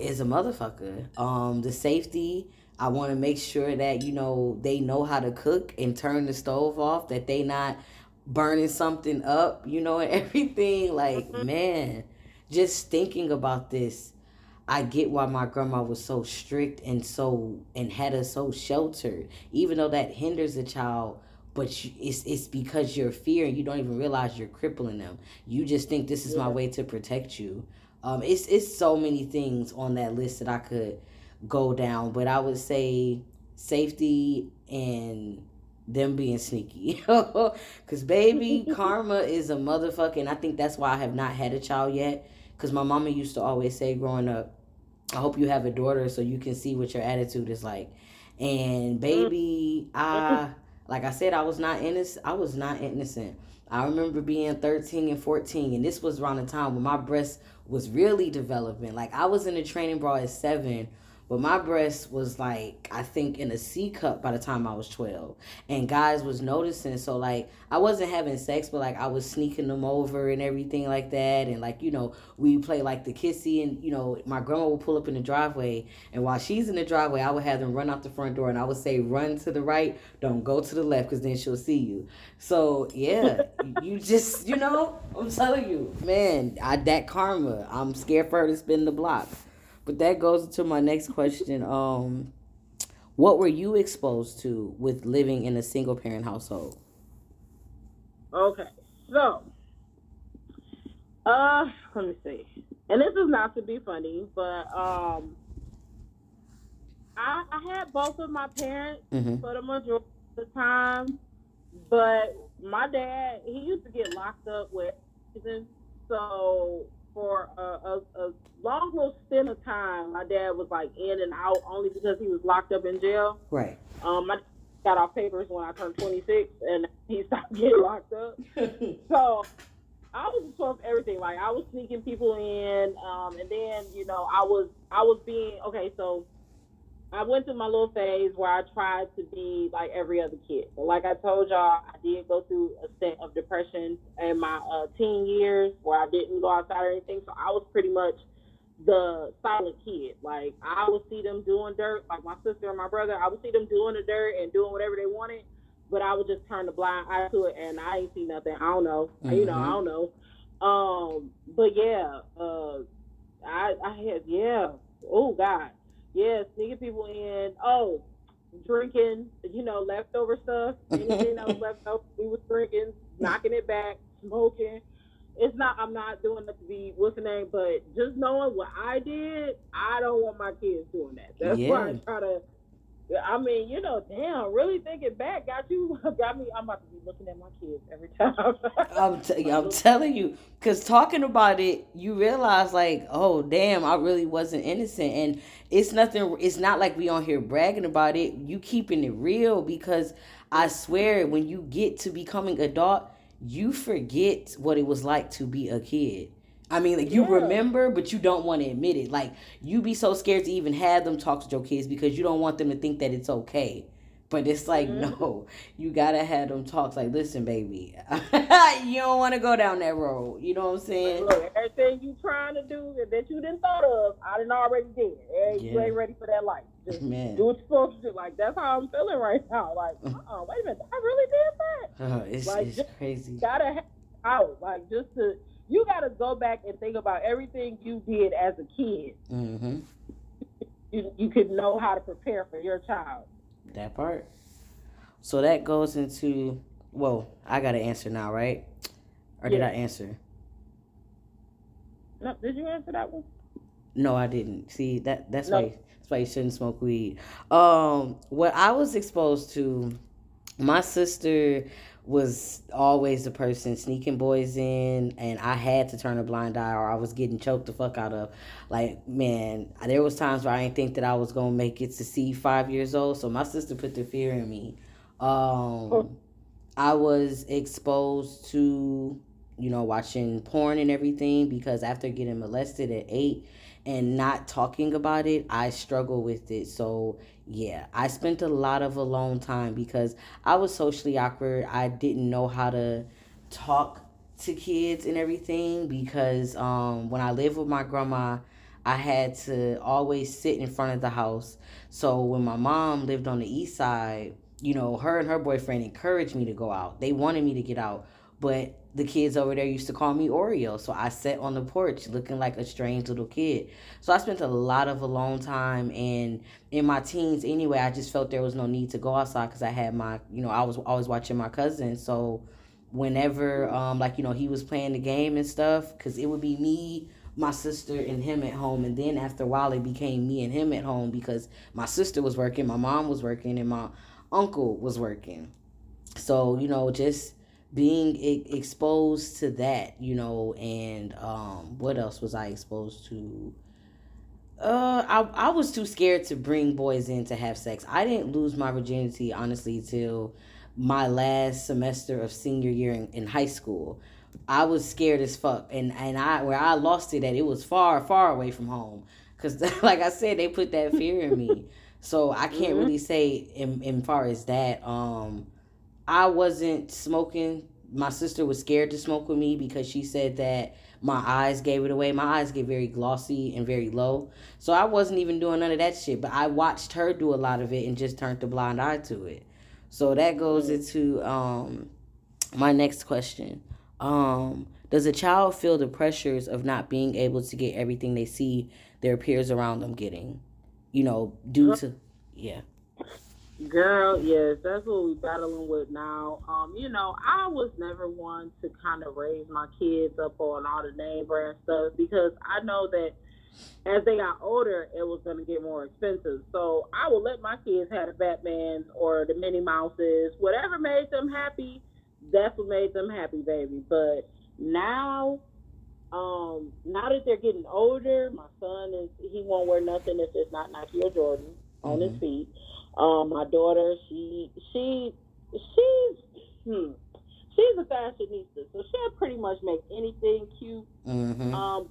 is a motherfucker. Um the safety I want to make sure that you know they know how to cook and turn the stove off. That they not burning something up, you know, and [laughs] everything. Like mm-hmm. man, just thinking about this, I get why my grandma was so strict and so and had us so sheltered. Even though that hinders a child but you, it's it's because you're fearing you don't even realize you're crippling them you just think this is yeah. my way to protect you um it's it's so many things on that list that i could go down. But I would say safety and them being sneaky. [laughs] Cause baby, karma is a motherfucking. I think that's why I have not had a child yet. Cause my mama used to always say growing up, I hope you have a daughter so you can see what your attitude is like. And baby, I like I said, I was not innocent. I was not innocent. I remember being 13 and 14, and this was around the time when my breast was really developing. Like I was in a training bra at seven but my breast was like I think in a C cup by the time I was 12. And guys was noticing so like I wasn't having sex but like I was sneaking them over and everything like that and like you know we play like the kissy and you know my grandma would pull up in the driveway and while she's in the driveway I would have them run out the front door and I would say run to the right, don't go to the left cuz then she'll see you. So, yeah, [laughs] you just, you know, I'm telling you, man, I that karma. I'm scared for her to spin the block. But that goes to my next question. Um, what were you exposed to with living in a single parent household? Okay, so, uh, let me see. And this is not to be funny, but um, I, I had both of my parents mm-hmm. for the majority of the time, but my dad he used to get locked up with so for a, a, a long little stint of time, my dad was like in and out only because he was locked up in jail. Right. Um, I got off papers when I turned 26, and he [laughs] stopped getting locked up. [laughs] so I was exposed to everything. Like I was sneaking people in, um, and then you know I was I was being okay. So I went through my little phase where I tried to be like every other kid. But like I told y'all, I did go through a state of depression in my uh, teen years where I didn't go outside or anything. So I was pretty much the silent kid. Like I would see them doing dirt, like my sister and my brother. I would see them doing the dirt and doing whatever they wanted, but I would just turn the blind eye to it, and I ain't see nothing. I don't know. Mm-hmm. You know, I don't know. Um, but yeah, uh, I I had yeah. Oh God yeah, sneaking people in. Oh, drinking, you know, leftover stuff. [laughs] Anything that was left over, we was drinking, knocking it back, smoking. It's not. I'm not doing it to be what's the name, but just knowing what I did, I don't want my kids doing that. That's yeah. why I try to I mean, you know, damn, really thinking back, got you, [laughs] got me. I'm about to be looking at my kids every time. [laughs] I'm, t- I'm telling you, because talking about it, you realize, like, oh, damn, I really wasn't innocent. And it's nothing, it's not like we on here bragging about it. You keeping it real because I swear, when you get to becoming adult, you forget what it was like to be a kid. I mean, like you yeah. remember, but you don't want to admit it. Like you be so scared to even have them talk to your kids because you don't want them to think that it's okay. But it's like, mm-hmm. no, you gotta have them talks. Like, listen, baby, [laughs] you don't want to go down that road. You know what I'm saying? Look, everything you trying to do that you didn't thought of, I didn't already did. Hey, yeah. You ain't ready for that life. Just [laughs] Man. do what you're supposed to do. Like that's how I'm feeling right now. Like, [laughs] uh, wait a minute, I really did that. Uh, it's, like, it's crazy. Gotta have out, like just to you got to go back and think about everything you did as a kid. Mm-hmm. You you could know how to prepare for your child. That part. So that goes into well, I got to answer now, right? Or did I answer? No, did you answer that one? No, I didn't. See that that's no. why that's why you shouldn't smoke weed. Um, what I was exposed to, my sister was always the person sneaking boys in and I had to turn a blind eye or I was getting choked the fuck out of. Like, man, there was times where I didn't think that I was gonna make it to see five years old. So my sister put the fear in me. Um I was exposed to, you know, watching porn and everything because after getting molested at eight and not talking about it, I struggle with it. So yeah, I spent a lot of alone time because I was socially awkward. I didn't know how to talk to kids and everything because um, when I lived with my grandma, I had to always sit in front of the house. So when my mom lived on the east side, you know, her and her boyfriend encouraged me to go out. They wanted me to get out, but the kids over there used to call me Oreo. So I sat on the porch looking like a strange little kid. So I spent a lot of alone time and in my teens anyway, I just felt there was no need to go outside because I had my, you know, I was always watching my cousin. So whenever, um, like, you know, he was playing the game and stuff, because it would be me, my sister, and him at home. And then after a while, it became me and him at home because my sister was working, my mom was working, and my uncle was working. So, you know, just being e- exposed to that, you know, and um, what else was I exposed to? Uh, I I was too scared to bring boys in to have sex. I didn't lose my virginity honestly till my last semester of senior year in, in high school. I was scared as fuck, and and I where I lost it at it was far far away from home, cause [laughs] like I said they put that fear in me. [laughs] So I can't mm-hmm. really say in in far as that. Um, I wasn't smoking. My sister was scared to smoke with me because she said that my eyes gave it away. My eyes get very glossy and very low. So I wasn't even doing none of that shit. But I watched her do a lot of it and just turned a blind eye to it. So that goes mm. into um, my next question. Um, does a child feel the pressures of not being able to get everything they see their peers around them getting? You know, due to yeah. Girl, yes, that's what we're battling with now. Um, you know, I was never one to kind of raise my kids up on all the name brand stuff because I know that as they got older, it was going to get more expensive. So I would let my kids have the Batmans or the Minnie Mouses, whatever made them happy. That's what made them happy, baby. But now, um, now that they're getting older, my son is he won't wear nothing if it's not Nike or Jordan mm-hmm. on his mm-hmm. feet. Um, my daughter, she she she's hmm, she's a fashionista, so she'll pretty much make anything cute. Mm-hmm. Um,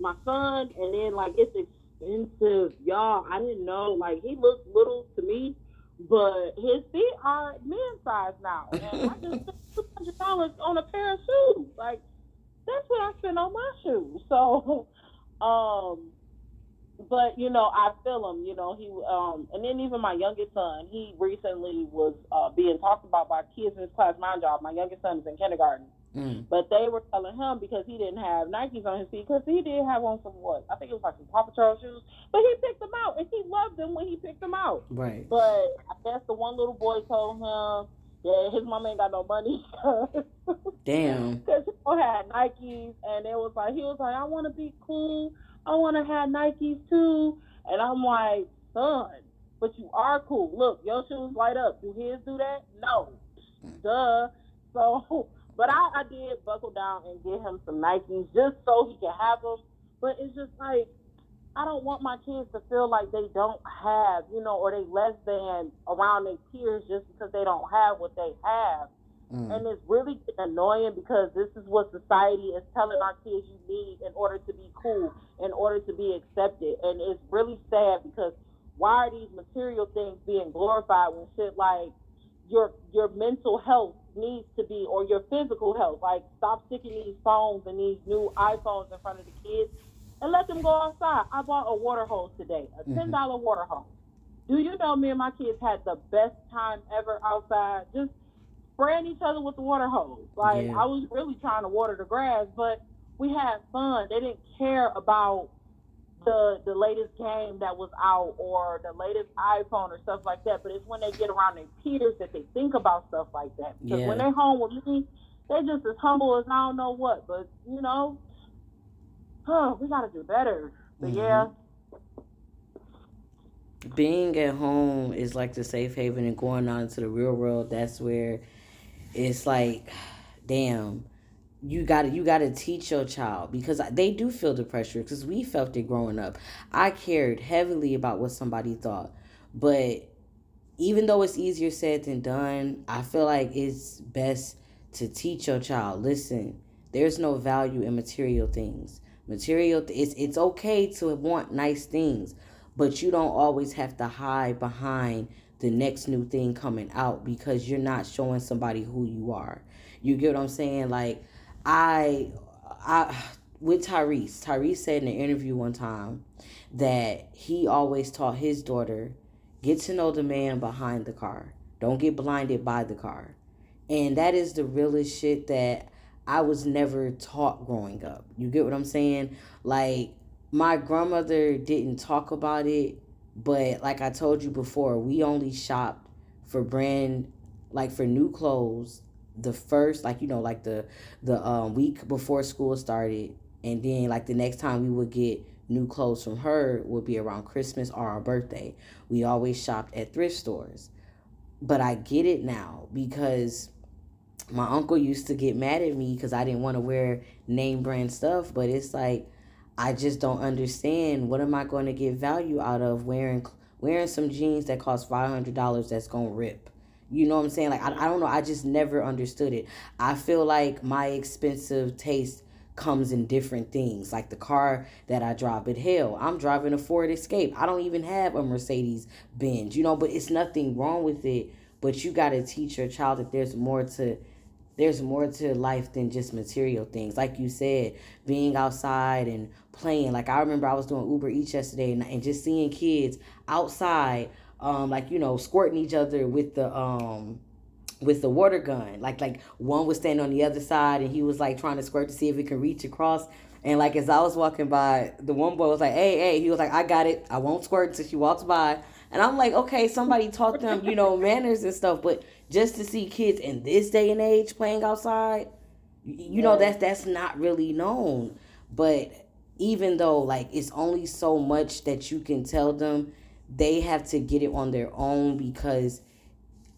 my son, and then like it's expensive, y'all. I didn't know. Like he looks little to me, but his feet are men's size now, and I just spent [laughs] two hundred dollars on a pair of shoes. Like that's what I spend on my shoes. So, [laughs] um, but you know, I feel him. You know, he um, and then even my youngest son, he recently was uh, being talked about by kids in his class. My job, my youngest son is in kindergarten, mm. but they were telling him because he didn't have Nikes on his feet because he did have on some what I think it was like some Paw Patrol shoes, but he picked them out and he loved them when he picked them out. Right. But I guess the one little boy told him. Yeah, his mom ain't got no money. [laughs] Damn. [laughs] Because he had Nikes, and it was like he was like, I want to be cool. I want to have Nikes too. And I'm like, son, but you are cool. Look, your shoes light up. Do his do that? No. Duh. So, [laughs] but I, I did buckle down and get him some Nikes just so he can have them. But it's just like, I don't want my kids to feel like they don't have, you know, or they less than around their peers just because they don't have what they have. Mm. And it's really annoying because this is what society is telling our kids you need in order to be cool, in order to be accepted. And it's really sad because why are these material things being glorified when shit like your your mental health needs to be or your physical health. Like stop sticking these phones and these new iPhones in front of the kids and let them go outside. I bought a water hose today, a mm-hmm. ten dollar mm-hmm. water hose. Do you know me and my kids had the best time ever outside? Just spraying each other with the water hose. Like yeah. I was really trying to water the grass, but we had fun. They didn't care about the the latest game that was out or the latest iPhone or stuff like that. But it's when they get around their peers that they think about stuff like that. Because yeah. when they're home with me, they're just as humble as I don't know what. But you know, huh, we gotta do better. So mm-hmm. yeah. Being at home is like the safe haven, and going out into the real world. That's where it's like, damn, you got to you got to teach your child because they do feel the pressure because we felt it growing up. I cared heavily about what somebody thought, but even though it's easier said than done, I feel like it's best to teach your child. Listen, there's no value in material things. Material, it's it's okay to want nice things, but you don't always have to hide behind the next new thing coming out because you're not showing somebody who you are. You get what I'm saying? Like I I with Tyrese, Tyrese said in an interview one time that he always taught his daughter get to know the man behind the car. Don't get blinded by the car. And that is the realest shit that I was never taught growing up. You get what I'm saying? Like my grandmother didn't talk about it, but like I told you before, we only shopped for brand like for new clothes the first like you know like the the um, week before school started. And then like the next time we would get new clothes from her would be around christmas or our birthday. We always shopped at thrift stores. But i get it now because my uncle used to get mad at me because i didn't want to wear name brand stuff. But it's like i just don't understand what am i going to get value out of wearing wearing some jeans that cost $500 that's going to rip you know what I'm saying? Like, I, I don't know. I just never understood it. I feel like my expensive taste comes in different things. Like the car that I drive. But hell, I'm driving a Ford Escape. I don't even have a Mercedes Benz, you know, but it's nothing wrong with it. But you got to teach your child that there's more to there's more to life than just material things. Like you said, being outside and playing. Like I remember I was doing Uber Eats yesterday and, and just seeing kids outside um, like you know, squirting each other with the um, with the water gun. Like like one was standing on the other side and he was like trying to squirt to see if he can reach across. And like as I was walking by, the one boy was like, "Hey, hey," he was like, "I got it. I won't squirt until she walks by." And I'm like, "Okay, somebody taught them, you know, [laughs] manners and stuff." But just to see kids in this day and age playing outside, you know, that's that's not really known. But even though like it's only so much that you can tell them they have to get it on their own because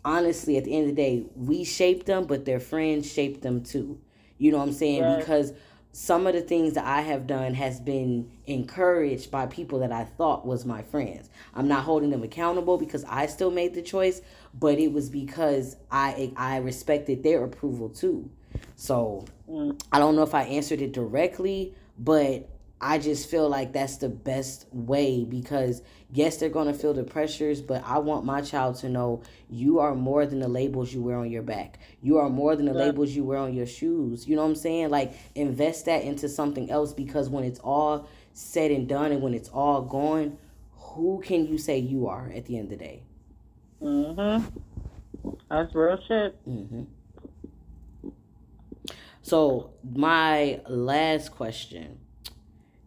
honestly at the end of the day we shaped them but their friends shaped them too you know what i'm saying right. because some of the things that i have done has been encouraged by people that i thought was my friends i'm not holding them accountable because i still made the choice but it was because i i respected their approval too so mm. i don't know if i answered it directly but I just feel like that's the best way because yes, they're going to feel the pressures, but I want my child to know you are more than the labels you wear on your back. You are more than the labels you wear on your shoes. You know what I'm saying? Like invest that into something else because when it's all said and done and when it's all gone, who can you say you are at the end of the day? Mhm. That's real shit. Mhm. So, my last question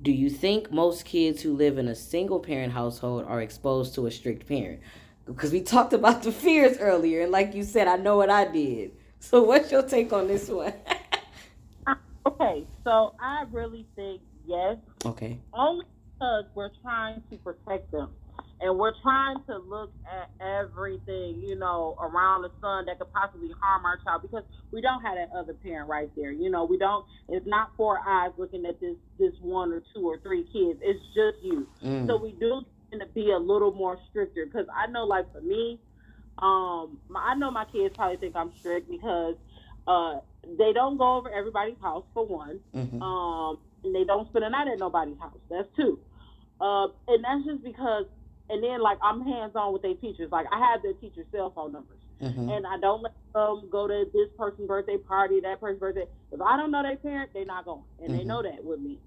do you think most kids who live in a single parent household are exposed to a strict parent? Because we talked about the fears earlier, and like you said, I know what I did. So, what's your take on this one? [laughs] Uh, okay, so I really think yes. Okay. Only because we're trying to protect them and we're trying to look at everything, you know, around the sun that could possibly harm our child because we don't have that other parent right there. You know, we don't. It's not four eyes looking at this this one or two or three kids. It's just you. Mm. So we do tend to be a little more stricter because I know, like for me, um, I know my kids probably think I'm strict because uh, they don't go over everybody's house for one. Mm-hmm. Um, and they don't spend a night at nobody's house. That's two. Uh, and that's just because and then like I'm hands on with their teachers. Like I have their teachers' cell phone numbers, mm-hmm. and I don't let them go to this person's birthday party, that person's birthday. If I don't know their parent, they're not going, and mm-hmm. they know that with me.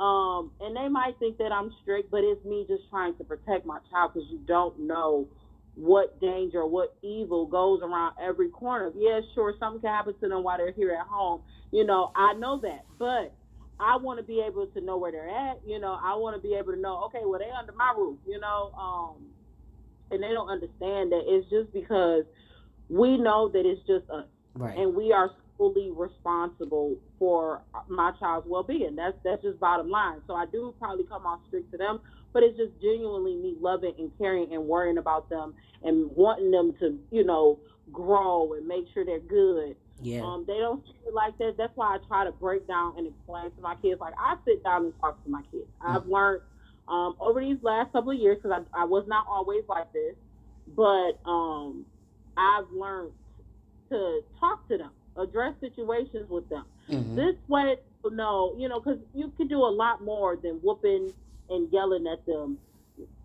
Um, and they might think that I'm strict, but it's me just trying to protect my child because you don't know what danger, what evil goes around every corner. Yeah, sure, something can happen to them while they're here at home. You know, I know that, but I want to be able to know where they're at. You know, I want to be able to know, okay, well, they under my roof, you know, um, and they don't understand that it's just because we know that it's just us. Right. And we are fully responsible for my child's well-being. That's that's just bottom line. So I do probably come off strict to them, but it's just genuinely me loving and caring and worrying about them and wanting them to, you know, grow and make sure they're good. Yeah. Um, they don't see it like that. That's why I try to break down and explain to my kids. Like I sit down and talk to my kids. Mm-hmm. I've learned um, over these last couple of years because I, I was not always like this, but um, I've learned to talk to them, address situations with them. Mm-hmm. This way, no, you know, because you can do a lot more than whooping and yelling at them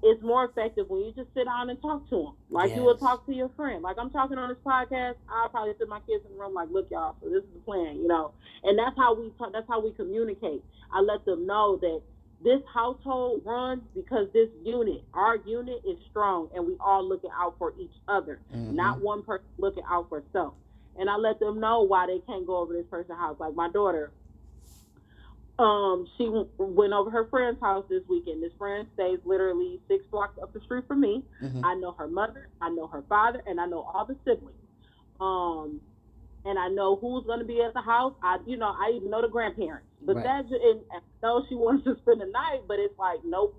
it's more effective when you just sit down and talk to them, like yes. you would talk to your friend. Like I'm talking on this podcast, I'll probably sit my kids in the room, like, look, y'all, so this is the plan, you know. And that's how we talk. That's how we communicate. I let them know that this household runs because this unit, our unit, is strong, and we all looking out for each other, mm-hmm. not one person looking out for self. And I let them know why they can't go over this person's house. Like my daughter, um, she went over her friend's house this weekend. This friend stays literally six blocks up the street from me. Mm-hmm. I know her mother, I know her father, and I know all the siblings. Um, and I know who's going to be at the house. I, you know, I even know the grandparents. But right. that's and, and I know she [laughs] wants to spend the night, but it's like, nope,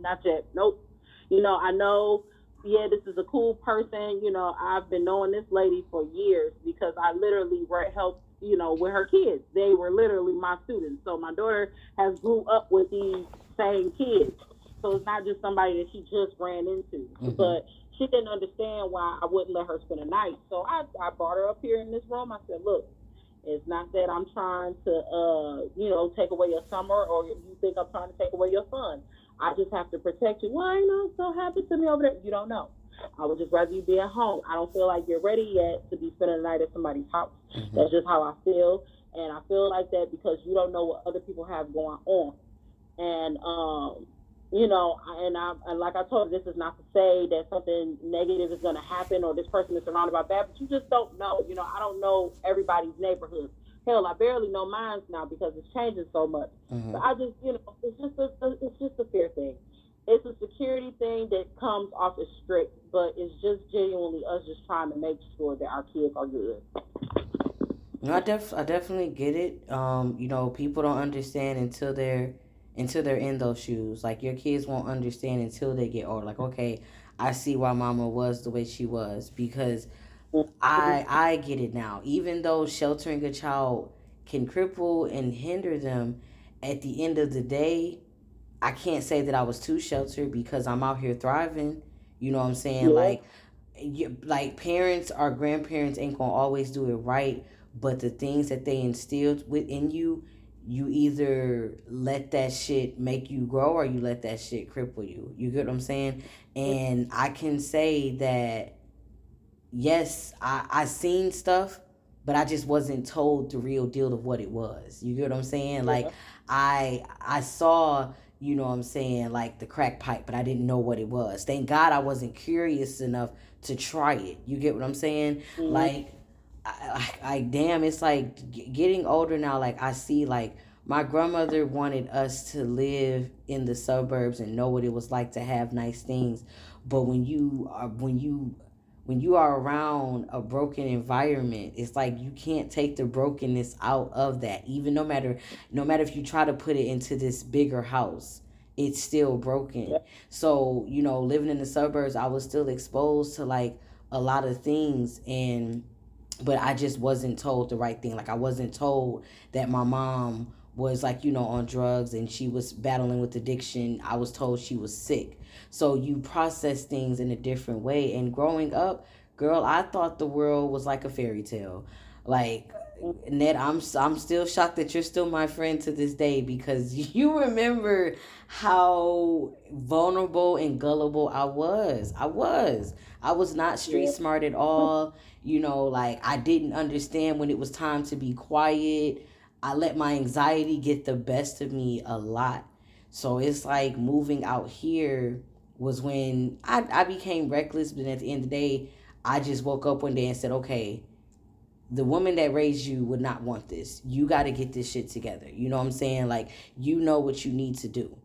not yet, nope. You know, I know. Yeah, this is a cool person. You know, I've been knowing this lady for years because I literally helped you know, with her kids. They were literally my students. So my daughter has grew up with these same kids. So it's not just somebody that she just ran into. Mm-hmm. But she didn't understand why I wouldn't let her spend a night. So I, I brought her up here in this room. I said, look, it's not that I'm trying to, uh, you know, take away your summer or you think I'm trying to take away your fun. I just have to protect you. Why, you know, so happy to me over there. You don't know. I would just rather you be at home. I don't feel like you're ready yet to be spending the night at somebody's house. Mm-hmm. That's just how I feel. And I feel like that because you don't know what other people have going on. And, um, you know, and I and like I told you, this is not to say that something negative is going to happen or this person is surrounded by bad, but you just don't know. You know, I don't know everybody's neighborhood. Hell, I barely know mine now because it's changing so much. Mm-hmm. So I just, you know, it's just a, it's just a fear thing it's a security thing that comes off as strict, but it's just genuinely us just trying to make sure that our kids are good. No, I def I definitely get it. Um, you know, people don't understand until they're until they're in those shoes. Like your kids won't understand until they get older. Like, okay, I see why mama was the way she was because I I get it now. Even though sheltering a child can cripple and hinder them, at the end of the day, I can't say that I was too sheltered because I'm out here thriving. You know what I'm saying? Yeah. Like, you, like parents or grandparents ain't gonna always do it right, but the things that they instilled within you, you either let that shit make you grow or you let that shit cripple you. You get what I'm saying? And I can say that yes, I I seen stuff, but I just wasn't told the real deal of what it was. You get what I'm saying? Like I I saw you know what I'm saying, like the crack pipe, but I didn't know what it was. Thank God I wasn't curious enough to try it. You get what I'm saying? Mm-hmm. Like, I, I, I, damn, it's like getting older now. Like, I see, like, my grandmother wanted us to live in the suburbs and know what it was like to have nice things. But when you are, when you when you are around a broken environment it's like you can't take the brokenness out of that. Even no matter no matter if you try to put it into this bigger house it's still broken. Yeah. so you know living in the suburbs i was still exposed to like a lot of things and but i just wasn't told the right thing. Like i wasn't told that my mom was like you know on drugs and she was battling with addiction. I was told she was sick so you process things in a different way. And growing up, girl, I thought the world was like a fairy tale. Like Ned, I'm I'm still shocked that you're still my friend to this day because [laughs] you remember how vulnerable and gullible I was. I was. I was not street smart at all. You know, like I didn't understand when it was time to be quiet. I let my anxiety get the best of me a lot. So it's like moving out here was when I, I became reckless, but at the end of the day, I just woke up one day and said, okay, the woman that raised you would not want this. You got to get this shit together. You know what I'm saying? Like, you know what you need to do.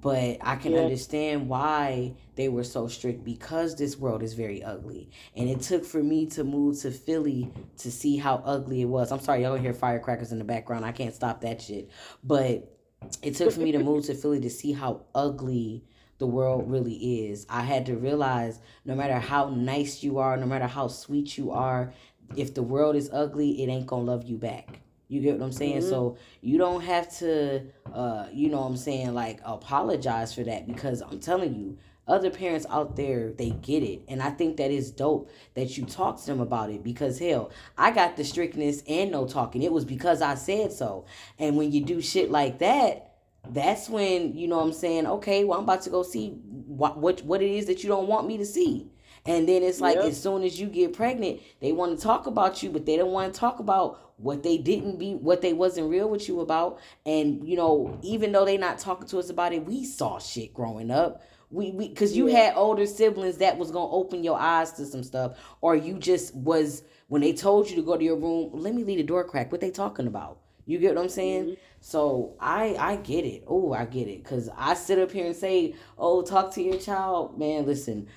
but I can yeah. understand why they were so strict because this world is very ugly. And it took for me to move to Philly to see how ugly it was. I'm sorry, y'all hear firecrackers in the background. I can't stop that shit. But it took for me to move to Philly to see how ugly the world really is. I had to realize no matter how nice you are, no matter how sweet you are, if the world is ugly, it ain't gonna love you back. You get what I'm saying? Mm-hmm. So you don't have to, uh, you know what I'm saying, like apologize for that because I'm telling you, other parents out there, they get it. And I think that is dope that you talk to them about it because hell, I got the strictness and no talking. It was because I said so. And when you do shit like that, that's when, you know what I'm saying, okay, well, I'm about to go see what what, what it is that you don't want me to see. And then it's like yep. as soon as you get pregnant, they want to talk about you, but they don't want to talk about what they didn't be what they wasn't real with you about. And you know, even though they not talking to us about it, we saw shit growing up. We we cause you yeah. had older siblings that was gonna open your eyes to some stuff, or you just was when they told you to go to your room, let me leave the door crack. What they talking about? You get what I'm saying? Mm-hmm. So I I get it. Oh, I get it. Cause I sit up here and say, oh, talk to your child, man. Listen,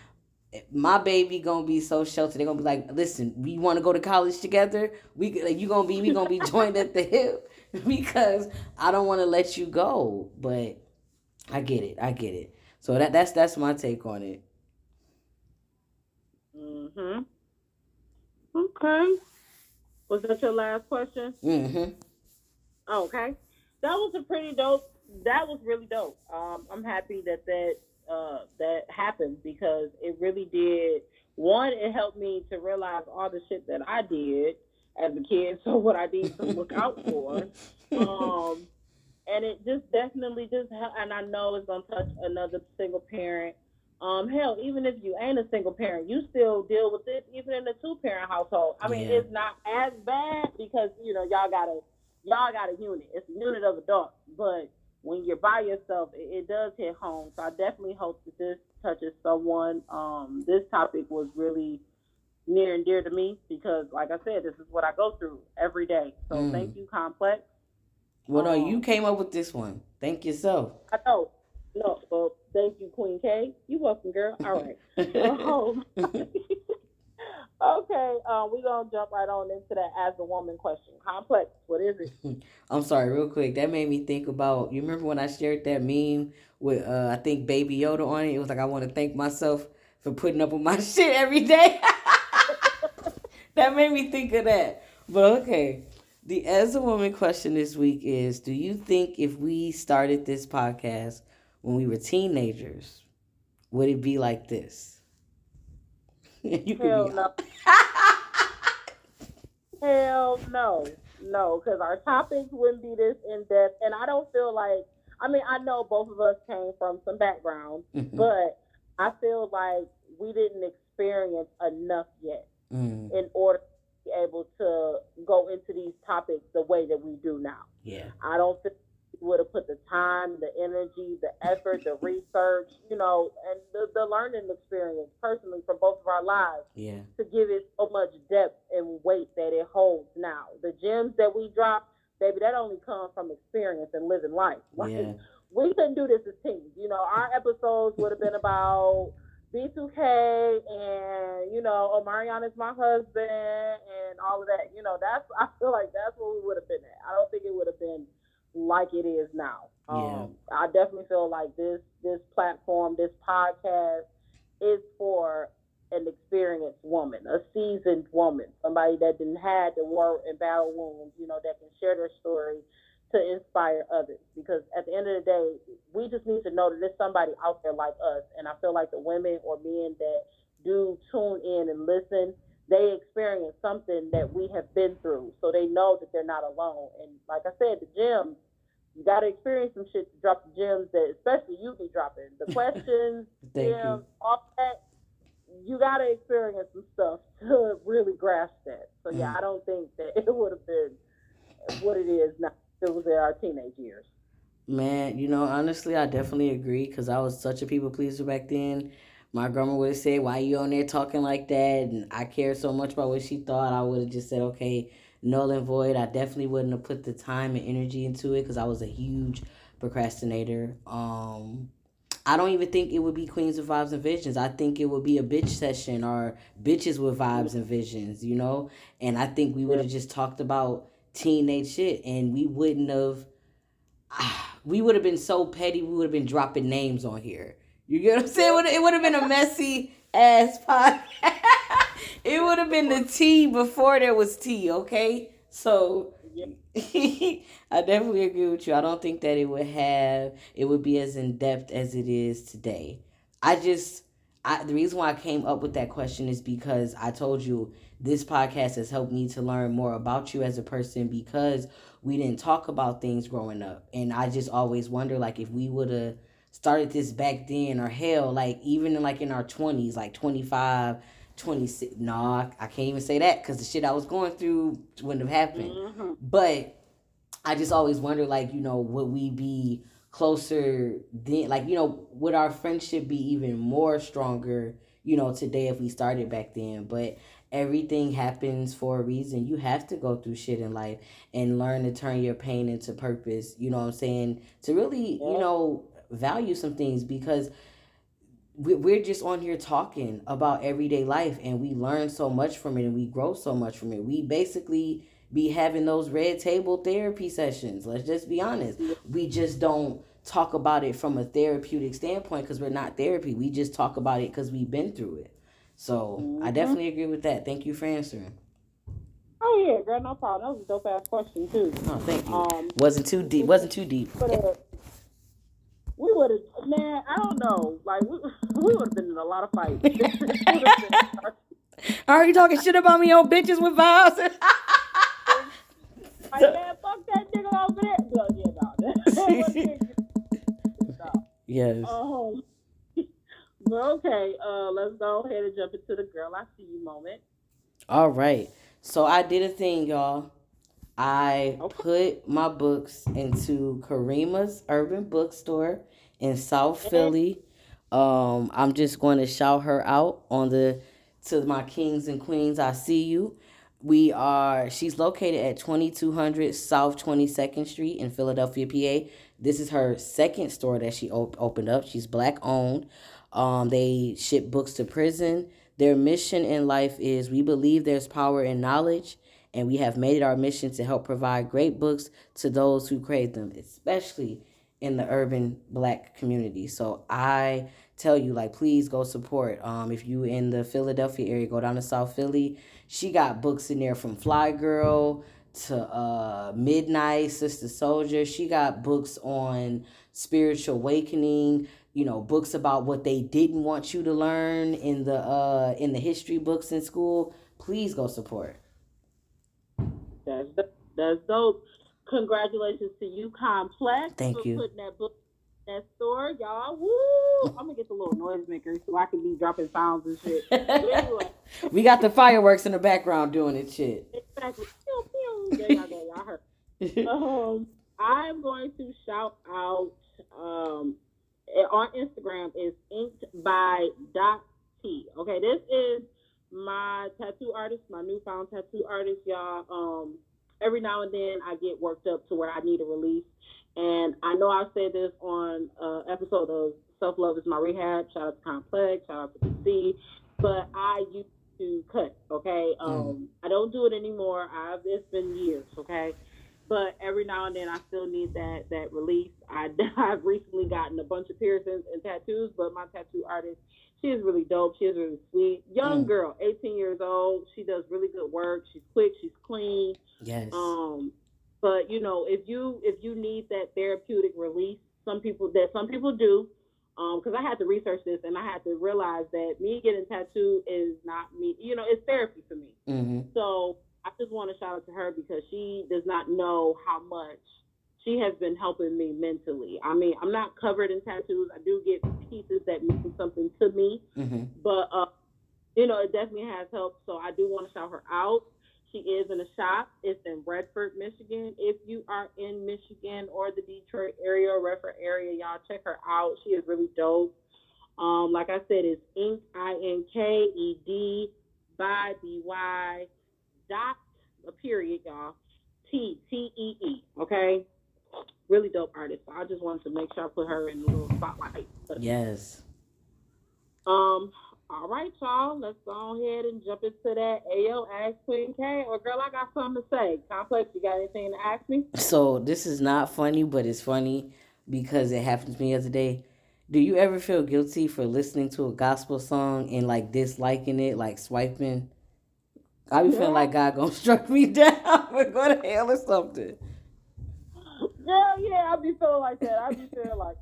my baby gonna be so sheltered. They're gonna be like, listen, we want to go to college together. We like you gonna be we gonna be [laughs] joined at the hip [laughs] because I don't want to let you go. But I get it. I get it. So that that's that's my take on it. Mhm. Okay. Was that your last question? Mhm. Okay. That was a pretty dope. That was really dope. Um, I'm happy that that uh, that happened because it really did. One, it helped me to realize all the shit that I did as a kid, [laughs] so what I need to look out for. Um, and it just definitely just, and I know it's gonna touch another single parent. Um, hell, even if you ain't a single parent, you still deal with this, even in a two parent household. I mean, yeah. it's not as bad because you know y'all got a y'all got a unit. It's a unit of adults, but when you're by yourself, it, it, does hit home. So I definitely hope that this touches someone. Um, this topic was really near and dear to me because, like I said, this is what I go through every day. So mm. thank you, Complex. Well, no, you um, came up with this one. Thank yourself. I know. No, well, thank you, Queen K. You're welcome, girl. All right. [laughs] um, [laughs] Okay, uh, we're gonna jump right on into that as a woman question. Complex, what is it? [laughs] I'm sorry, real quick. That made me think about. You remember when I shared that meme with uh, I think Baby Yoda on it? It was like I want to thank myself for putting up with my [laughs] shit every day. [laughs] that made me think of that. But okay, the as a woman question this week is: Do you think if we started this podcast when we were teenagers, would it be like this? [laughs] you Hell no. [laughs] Hell no. No, because our topics wouldn't be this in depth. And I don't feel like, I mean, I know both of us came from some background, mm-hmm. but I feel like we didn't experience enough yet mm. in order to be able to go into these topics the way that we do now. Yeah. I don't feel would have put the time, the energy, the effort, the research, you know, and the, the learning experience personally from both of our lives yeah. to give it so much depth and weight that it holds now. The gems that we drop, baby, that only comes from experience and living life. [laughs] Like, yeah. We couldn't do this as teams. You know, our episodes would have been about B2K and, you know, oh, Omarion's my husband and all of that. You know, that's, I feel like that's what we would have been at. I don't think it would have been like it is now. Um, yeah. I definitely feel like this this platform, this podcast, is for an experienced woman, a seasoned woman, somebody that didn't had to work and battle wounds, you know, that can share their story to inspire others. Because at the end of the day, we just need to know that there's somebody out there like us. And I feel like the women or men that do tune in and listen, they experience something that we have been through. So they know that they're not alone. And like I said, the you got to experience some shit to drop the gems that, especially you be dropping the [laughs] questions, gems, all that. You got to experience some stuff to really grasp that. So yeah, mm. I don't think that it would have been what it is now. It was in our teenage years. Man, you know, honestly, I definitely agree because I was such a people pleaser back then. My grandma would have said, "Why you on there talking like that?" And I cared so much about what she thought. I would have just said, "Okay." Null and void. I definitely wouldn't have put the time and energy into it because I was a huge procrastinator. Um, I don't even think it would be Queens of Vibes and Visions. I think it would be a bitch session or bitches with vibes and visions, you know? And I think we would have just talked about teenage shit and we wouldn't have [sighs] we would have been so petty we would have been dropping names on here. You get what I'm saying? It would have been a messy ass podcast. [laughs] it would have been the tea before there was tea, okay? So [laughs] I definitely agree with you. I don't think that it would have it would be as in depth as it is today. I just I the reason why I came up with that question is because I told you this podcast has helped me to learn more about you as a person because we didn't talk about things growing up. And I just always wonder like if we would have started this back then or hell like even in like in our 20s like 25 26 nah, i can't even say that because the shit i was going through wouldn't have happened. Mm-hmm. but i just always wonder like you know would we be closer then like you know would our friendship be even more stronger you know today if we started back then? But everything happens for a reason. You have to go through shit in life and learn to turn your pain into purpose you know what i'm saying? To really you know value some things because we're just on here talking about everyday life and we learn so much from it and we grow so much from it. We basically be having those red table therapy sessions. Let's just be honest. We just don't talk about it from a therapeutic standpoint because we're not therapy. We just talk about it because we've been through it. So mm-hmm. I definitely agree with that. Thank you for answering. Oh yeah, girl, no problem. That was a dope ass question too. Oh, thank you. Um, wasn't too deep. Wasn't too deep. But, uh, we would have, man, I don't know. Like, we, [laughs] we would have been in a lot of fights. [laughs] [laughs] Are you talking shit about me on bitches with vibes? like, man, fuck that nigga over there. No, yeah, no. Yes. Um, well, okay, uh, let's go ahead and jump into the girl I see you moment. All right. So I did a thing, y'all. I okay. put my books into Karima's Urban Bookstore in South Philly. Um, I'm just going to shout her out on the to my kings and queens. I see you. We are. She's located at 2200 South 22nd Street in Philadelphia, PA. This is her second store that she op- opened up. She's black owned. Um, they ship books to prison. Their mission in life is we believe there's power in knowledge and we have made it our mission to help provide great books to those who crave them, especially in the urban black community. So I tell you, like, please go support. Um, if you in the Philadelphia area, go down to South Philly. She got books in there from Fly Girl to uh, Midnight, Sister Souljah. She got books on spiritual awakening. You know, books about what they didn't want you to learn in the uh, in the history books in school. Please go support. That's that's dope. Congratulations to you, Complex. Thank for you. Putting that book in that store, y'all. Woo! I'm gonna get the little noise noisemaker so I can be dropping sounds and shit. [laughs] anyway. we got the fireworks in the background doing it, shit. Exactly. Pew, pew. There y'all. Y'all heard. [laughs] um, I'm going to shout out um on Instagram is inked by dot t. Okay, this is my tattoo artist, my newfound tattoo artist, y'all. Um, every now and then I get worked up to where I need a release, and I know I said this on an episode of Self Love is My Rehab. Shout out to Complex, shout out to DC, but I used to cut. Okay, um, mm. I don't do it anymore. I've it's been years. Okay. But every now and then, I still need that that release. I, [laughs] I've recently gotten a bunch of piercings and tattoos, but my tattoo artist she is really dope. She is really sweet. Young mm. girl, 18 years old. She does really good work. She's quick. She's clean. Yes. Um, but you know, if you if you need that therapeutic release, some people that some people do. Um, because I had to research this and I had to realize that me getting tattooed is not me. You know, it's therapy for me. Mm-hmm. So I just want to shout out to her because she does not know how much she has been helping me mentally. I mean, I'm not covered in tattoos. I do get pieces that mean something to me, mm-hmm. but uh, you know, it definitely has helped. So I do want to shout her out. She is in a shop. It's in Redford, Michigan. If you are in Michigan or the Detroit area or Redford area, y'all check her out. She is really dope. Um, like I said, it's Ink I N K E D by B Y dot a period, y'all. T T E E. Okay. Really dope artist. So I just wanted to make sure I put her in the little spotlight. Yes. Um. All right, y'all. Let's go ahead and jump into that. Ayo, ask Queen K. Or girl, I got something to say. Complex, you got anything to ask me? So this is not funny, but it's funny because it happened to me the other day. Do you ever feel guilty for listening to a gospel song and like disliking it, like swiping? I be feeling like God gonna [laughs] strike me down [laughs] or go to hell or something. Yeah, yeah, I be feeling like that. I be feeling like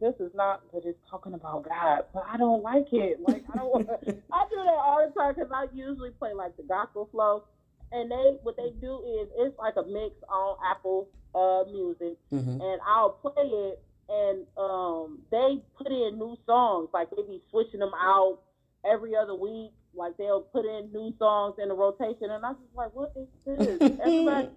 this is not, but it's talking about God, but I don't like it. Like I don't. want. to. [laughs] I do that all the time because I usually play like the gospel flow, and they what they do is it's like a mix on Apple uh Music, mm-hmm. and I'll play it and um, they put in new songs. Like they be switching them out every other week. Like they'll put in new songs in the rotation, and I'm just like, what is this? [laughs] Everybody.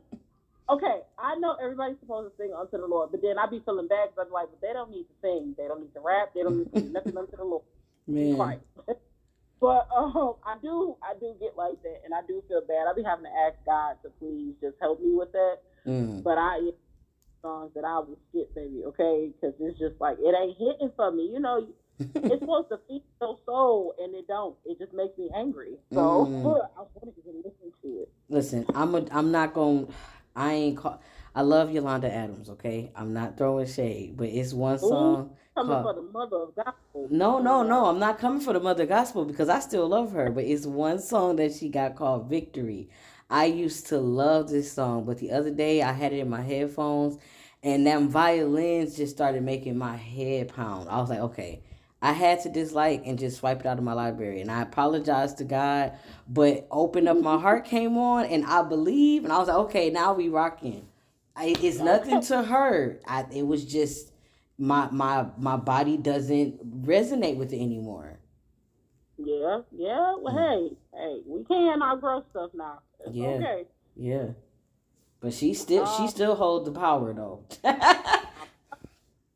Okay, I know everybody's supposed to sing unto the Lord, but then I be feeling bad because I'm like, but they don't need to sing, they don't need to rap, they don't need to do nothing unto the Lord. [laughs] Man. Right. [laughs] but um, I do, I do get like that, and I do feel bad. I be having to ask God to please just help me with that. Mm. But I, songs that I will skip, baby, okay? Because it's just like, it ain't hitting for me. You know, [laughs] it's supposed to feed your soul, and it don't. It just makes me angry. So mm. I want to listen to it. Listen, I'm a, I'm not going I ain't call, I love Yolanda Adams, okay? I'm not throwing shade, but it's one song. Ooh, coming called, for the mother of gospel. No, no, no. I'm not coming for the mother of gospel because I still love her, but it's one song that she got called Victory. I used to love this song, but the other day I had it in my headphones and them violins just started making my head pound. I was like, okay, I had to dislike and just swipe it out of my library. And I apologized to God, but open up my heart came on and I believe and I was like, okay, now we rocking. I, it's nothing to [laughs] her. I, it was just my my my body doesn't resonate with it anymore. Yeah, yeah. Well, mm. hey, hey, we can outgrow stuff now. It's yeah, okay. yeah. But she still um, she still holds the power though. [laughs]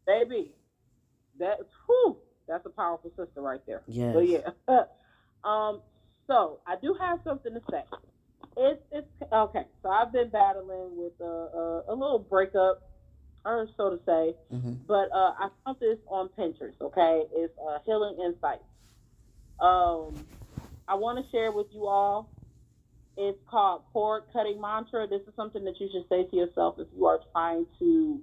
baby, that whew, that's a powerful sister right there. Yeah. So [laughs] yeah. um. So I do have something to say. It's it's okay. So I've been battling with a a, a little breakup, or so to say. Mm-hmm. But uh, I found this on Pinterest. Okay, it's uh, Healing Insights. Um, I want to share with you all it's called cord cutting mantra. This is something that you should say to yourself if you are trying to,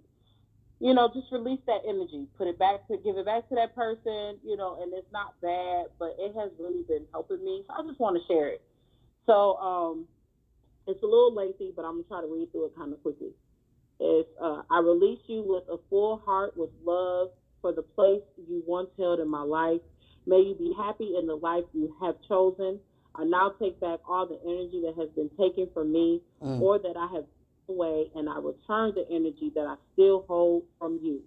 you know, just release that energy, put it back to give it back to that person, you know, and it's not bad, but it has really been helping me. So I just want to share it. So um, it's a little lengthy, but I'm gonna try to read through it kind of quickly. It's uh, I release you with a full heart with love for the place you once held in my life. May you be happy in the life you have chosen. I now take back all the energy that has been taken from me mm. or that I have away, and I return the energy that I still hold from you.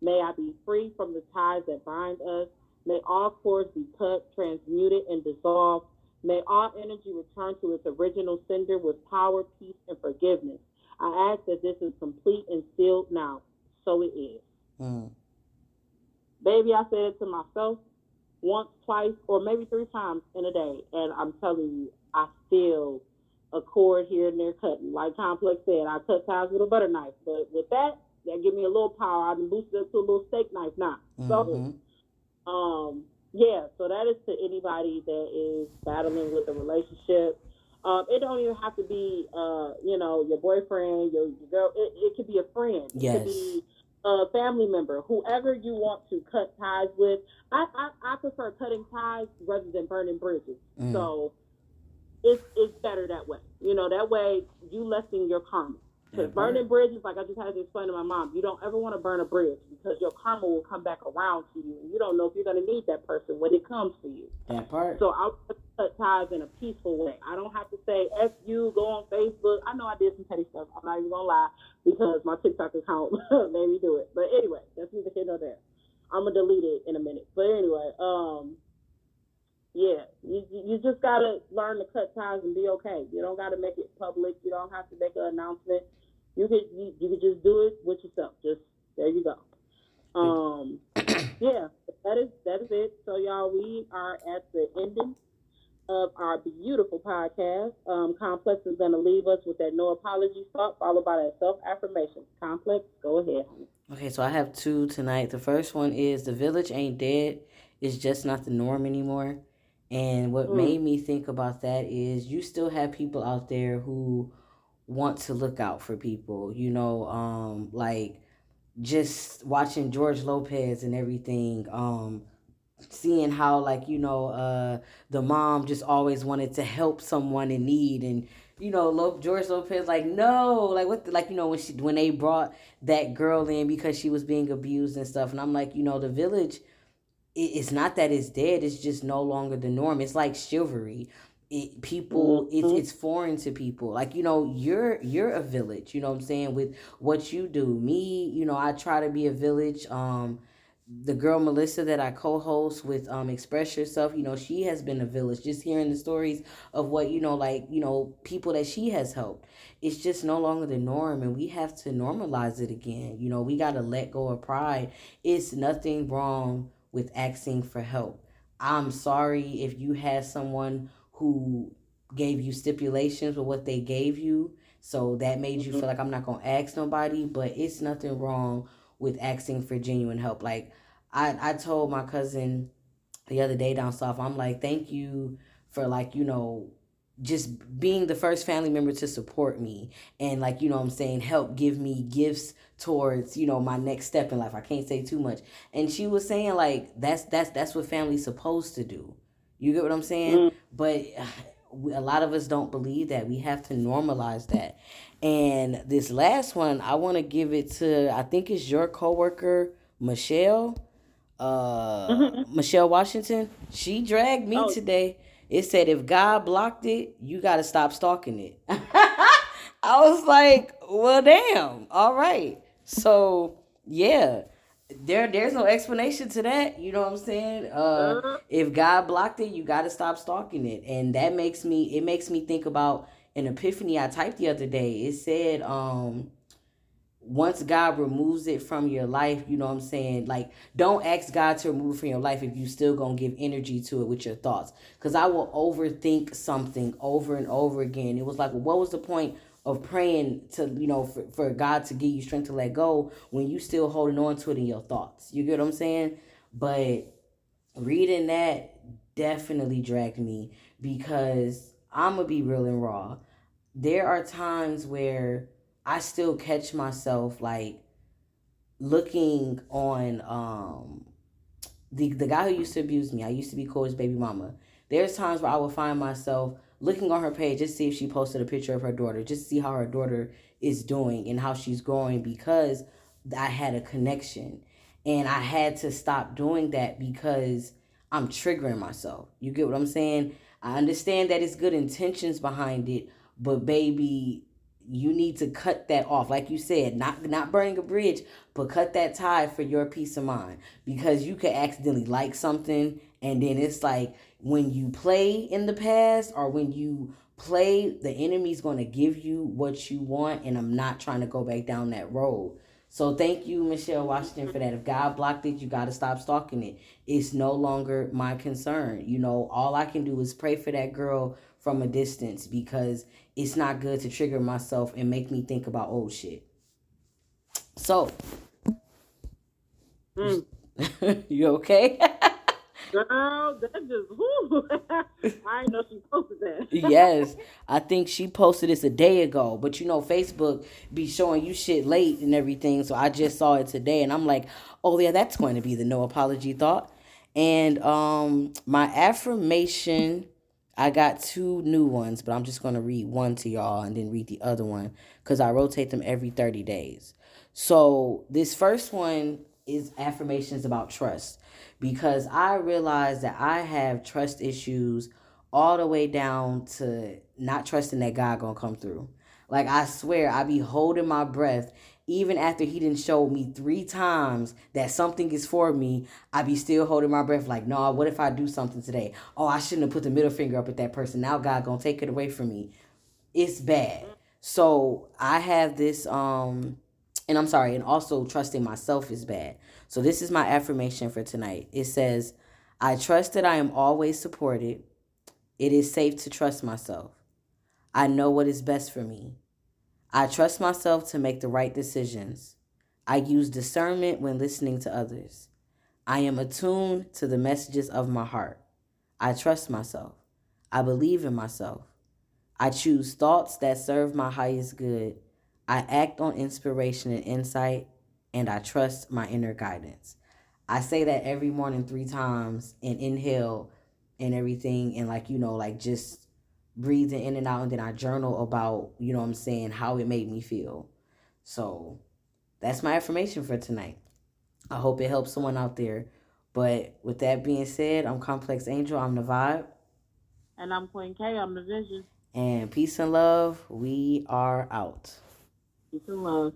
May I be free from the ties that bind us. May all cords be cut, transmuted, and dissolved. May all energy return to its original sender with power, peace, and forgiveness. I ask that this is complete and sealed now. So it is. Mm. Baby, I said it to myself once, twice, or maybe three times in a day. And I'm telling you, I feel a cord here and there cutting. Like Complex said, I cut ties with a butter knife. But with that, that give me a little power. I can boost it to a little steak knife now. Mm-hmm. So, um, yeah, so that is to anybody that is battling with a relationship. Um, it don't even have to be, uh, you know, your boyfriend, your, your girl. It, it could be a friend. Yes. It could be a family member, whoever you want to cut ties with. I, I, I prefer cutting ties rather than burning bridges. Mm. So it's it's better that way. You know, that way you lessen your karma. Because burning bridges, like I just had to explain to my mom, you don't ever want to burn a bridge because your karma will come back around to you, and you don't know if you're going to need that person when it comes to you. That part. So I'll cut ties in a peaceful way. I don't have to say "f you," go on Facebook. I know I did some petty stuff. I'm not even gonna lie because my TikTok account [laughs] made me do it. But anyway, that's neither here nor there. I'm gonna delete it in a minute. But anyway, um, yeah, you you just gotta learn to cut ties and be okay. You don't gotta make it public. You don't have to make an announcement you could you, you could just do it with yourself. Just there you go. Um, [clears throat] yeah, that is that is it. So y'all, we are at the ending of our beautiful podcast. Um, Complex is going to leave us with that no apology thought, followed by that self affirmation. Complex, go ahead. Okay, so I have two tonight. The first one is the village ain't dead. It's just not the norm anymore. And what mm. made me think about that is you still have people out there who want to look out for people, you know, um, like just watching George Lopez and everything, um, seeing how like, you know, uh, the mom just always wanted to help someone in need and you know, George Lopez like no, like what, the, like you know when she when they brought that girl in because she was being abused and stuff, and I'm like, you know, the village it's not that it's dead it's just no longer the norm. It's like chivalry. It, people mm-hmm. it's it's foreign to people. Like you know you're you're a village you know what i'm saying with what you do. Me you know i try to be a village um the girl melissa that i co-host with um express yourself you know she has been a village. Just hearing the stories of what you know like you know people that she has helped. It's just no longer the norm and we have to normalize it again. You know we got to let go of pride. It's nothing wrong with asking for help. I'm sorry if you had someone who gave you stipulations with what they gave you. So that made you mm-hmm. feel like I'm not going to ask nobody, but it's nothing wrong with asking for genuine help. Like I, I told my cousin the other day down south, I'm like, thank you for like, you know, just being the first family member to support me and like you know i'm saying help give me gifts towards you know my next step in life. I can't say too much. And she was saying like that's that's that's what family's supposed to do. You get what i'm saying? Mm-hmm. but [sighs] a lot of us don't believe that. We have to normalize that. And this last one i want to give it to i think it's your coworker michelle uh mm-hmm. michelle washington. She dragged me oh. today it said if God blocked it, you got to stop stalking it. [laughs] I was like, well, damn. All right. So yeah, there there's no explanation to that. You know what I'm saying? Uh, uh-huh. If God blocked it, you got to stop stalking it, and that makes me it makes me think about an epiphany I typed the other day. It said, um, once God removes it from your life, you know what I'm saying? Like, don't ask God to remove from your life if you still gonna give energy to it with your thoughts. Cause I will overthink something over and over again. It was like, what was the point of praying to, you know, for, for God to give you strength to let go when you still holding on to it in your thoughts? You get what I'm saying? But reading that definitely dragged me because I'm gonna be real and raw. There are times where I still catch myself like looking on um the the guy who used to abuse me. I used to be Corey's baby mama. There's times where I will find myself looking on her page just see if she posted a picture of her daughter, just to see how her daughter is doing and how she's growing because I had a connection. And I had to stop doing that because I'm triggering myself. You get what I'm saying? I understand that it's good intentions behind it, but baby, you need to cut that off. Like you said not not burning a bridge but cut that tie for your peace of mind. Because you could accidentally like something and then it's like when you play in the past or when you play the enemy's going to give you what you want and i'm not trying to go back down that road. So thank you michelle washington for that. If god blocked it you got to stop stalking it. It's no longer my concern. You know all i can do is pray for that girl from a distance because it's not good to trigger myself and make me think about old shit. So, mm. [laughs] you okay? [laughs] Girl, that just whoo. [laughs] I didn't know she posted that. yes, I think she posted this a day ago. But you know, Facebook be showing you shit late and everything. So I just saw it today, and I'm like, oh yeah, that's going to be the no apology thought. And um, my affirmation I got two new ones, but I'm just going to read one to y'all and then read the other one because I rotate them every 30 days. So, this first one is affirmations about trust because I realize that I have trust issues all the way down to not trusting that God going to come through. Like, I swear, I be holding my breath even after he didn't show me three times that something is for me, I be still holding my breath like, no, what if I do something today? Oh, I shouldn't have put the middle finger up at that person. Now God gonna take it away from me. It's bad. So I have this um and I'm sorry, and also trusting myself is bad. So this is my affirmation for tonight. It says, I trust that I am always supported It is safe to trust myself. I know what is best for me. I trust myself to make the right decisions. I use discernment when listening to others. I am attuned to the messages of my heart. I trust myself. I believe in myself. I choose thoughts that serve my highest good. I act on inspiration and insight, and I trust my inner guidance. I say that every morning three times and inhale and everything, and like, you know, like just breathing in and out and then I journal about, you know I'm saying, how it made me feel. So that's my information for tonight. I hope it helps someone out there. But with that being said, I'm Complex Angel, I'm the vibe. And I'm Queen K, I'm the vision. And peace and love, we are out. Peace and love.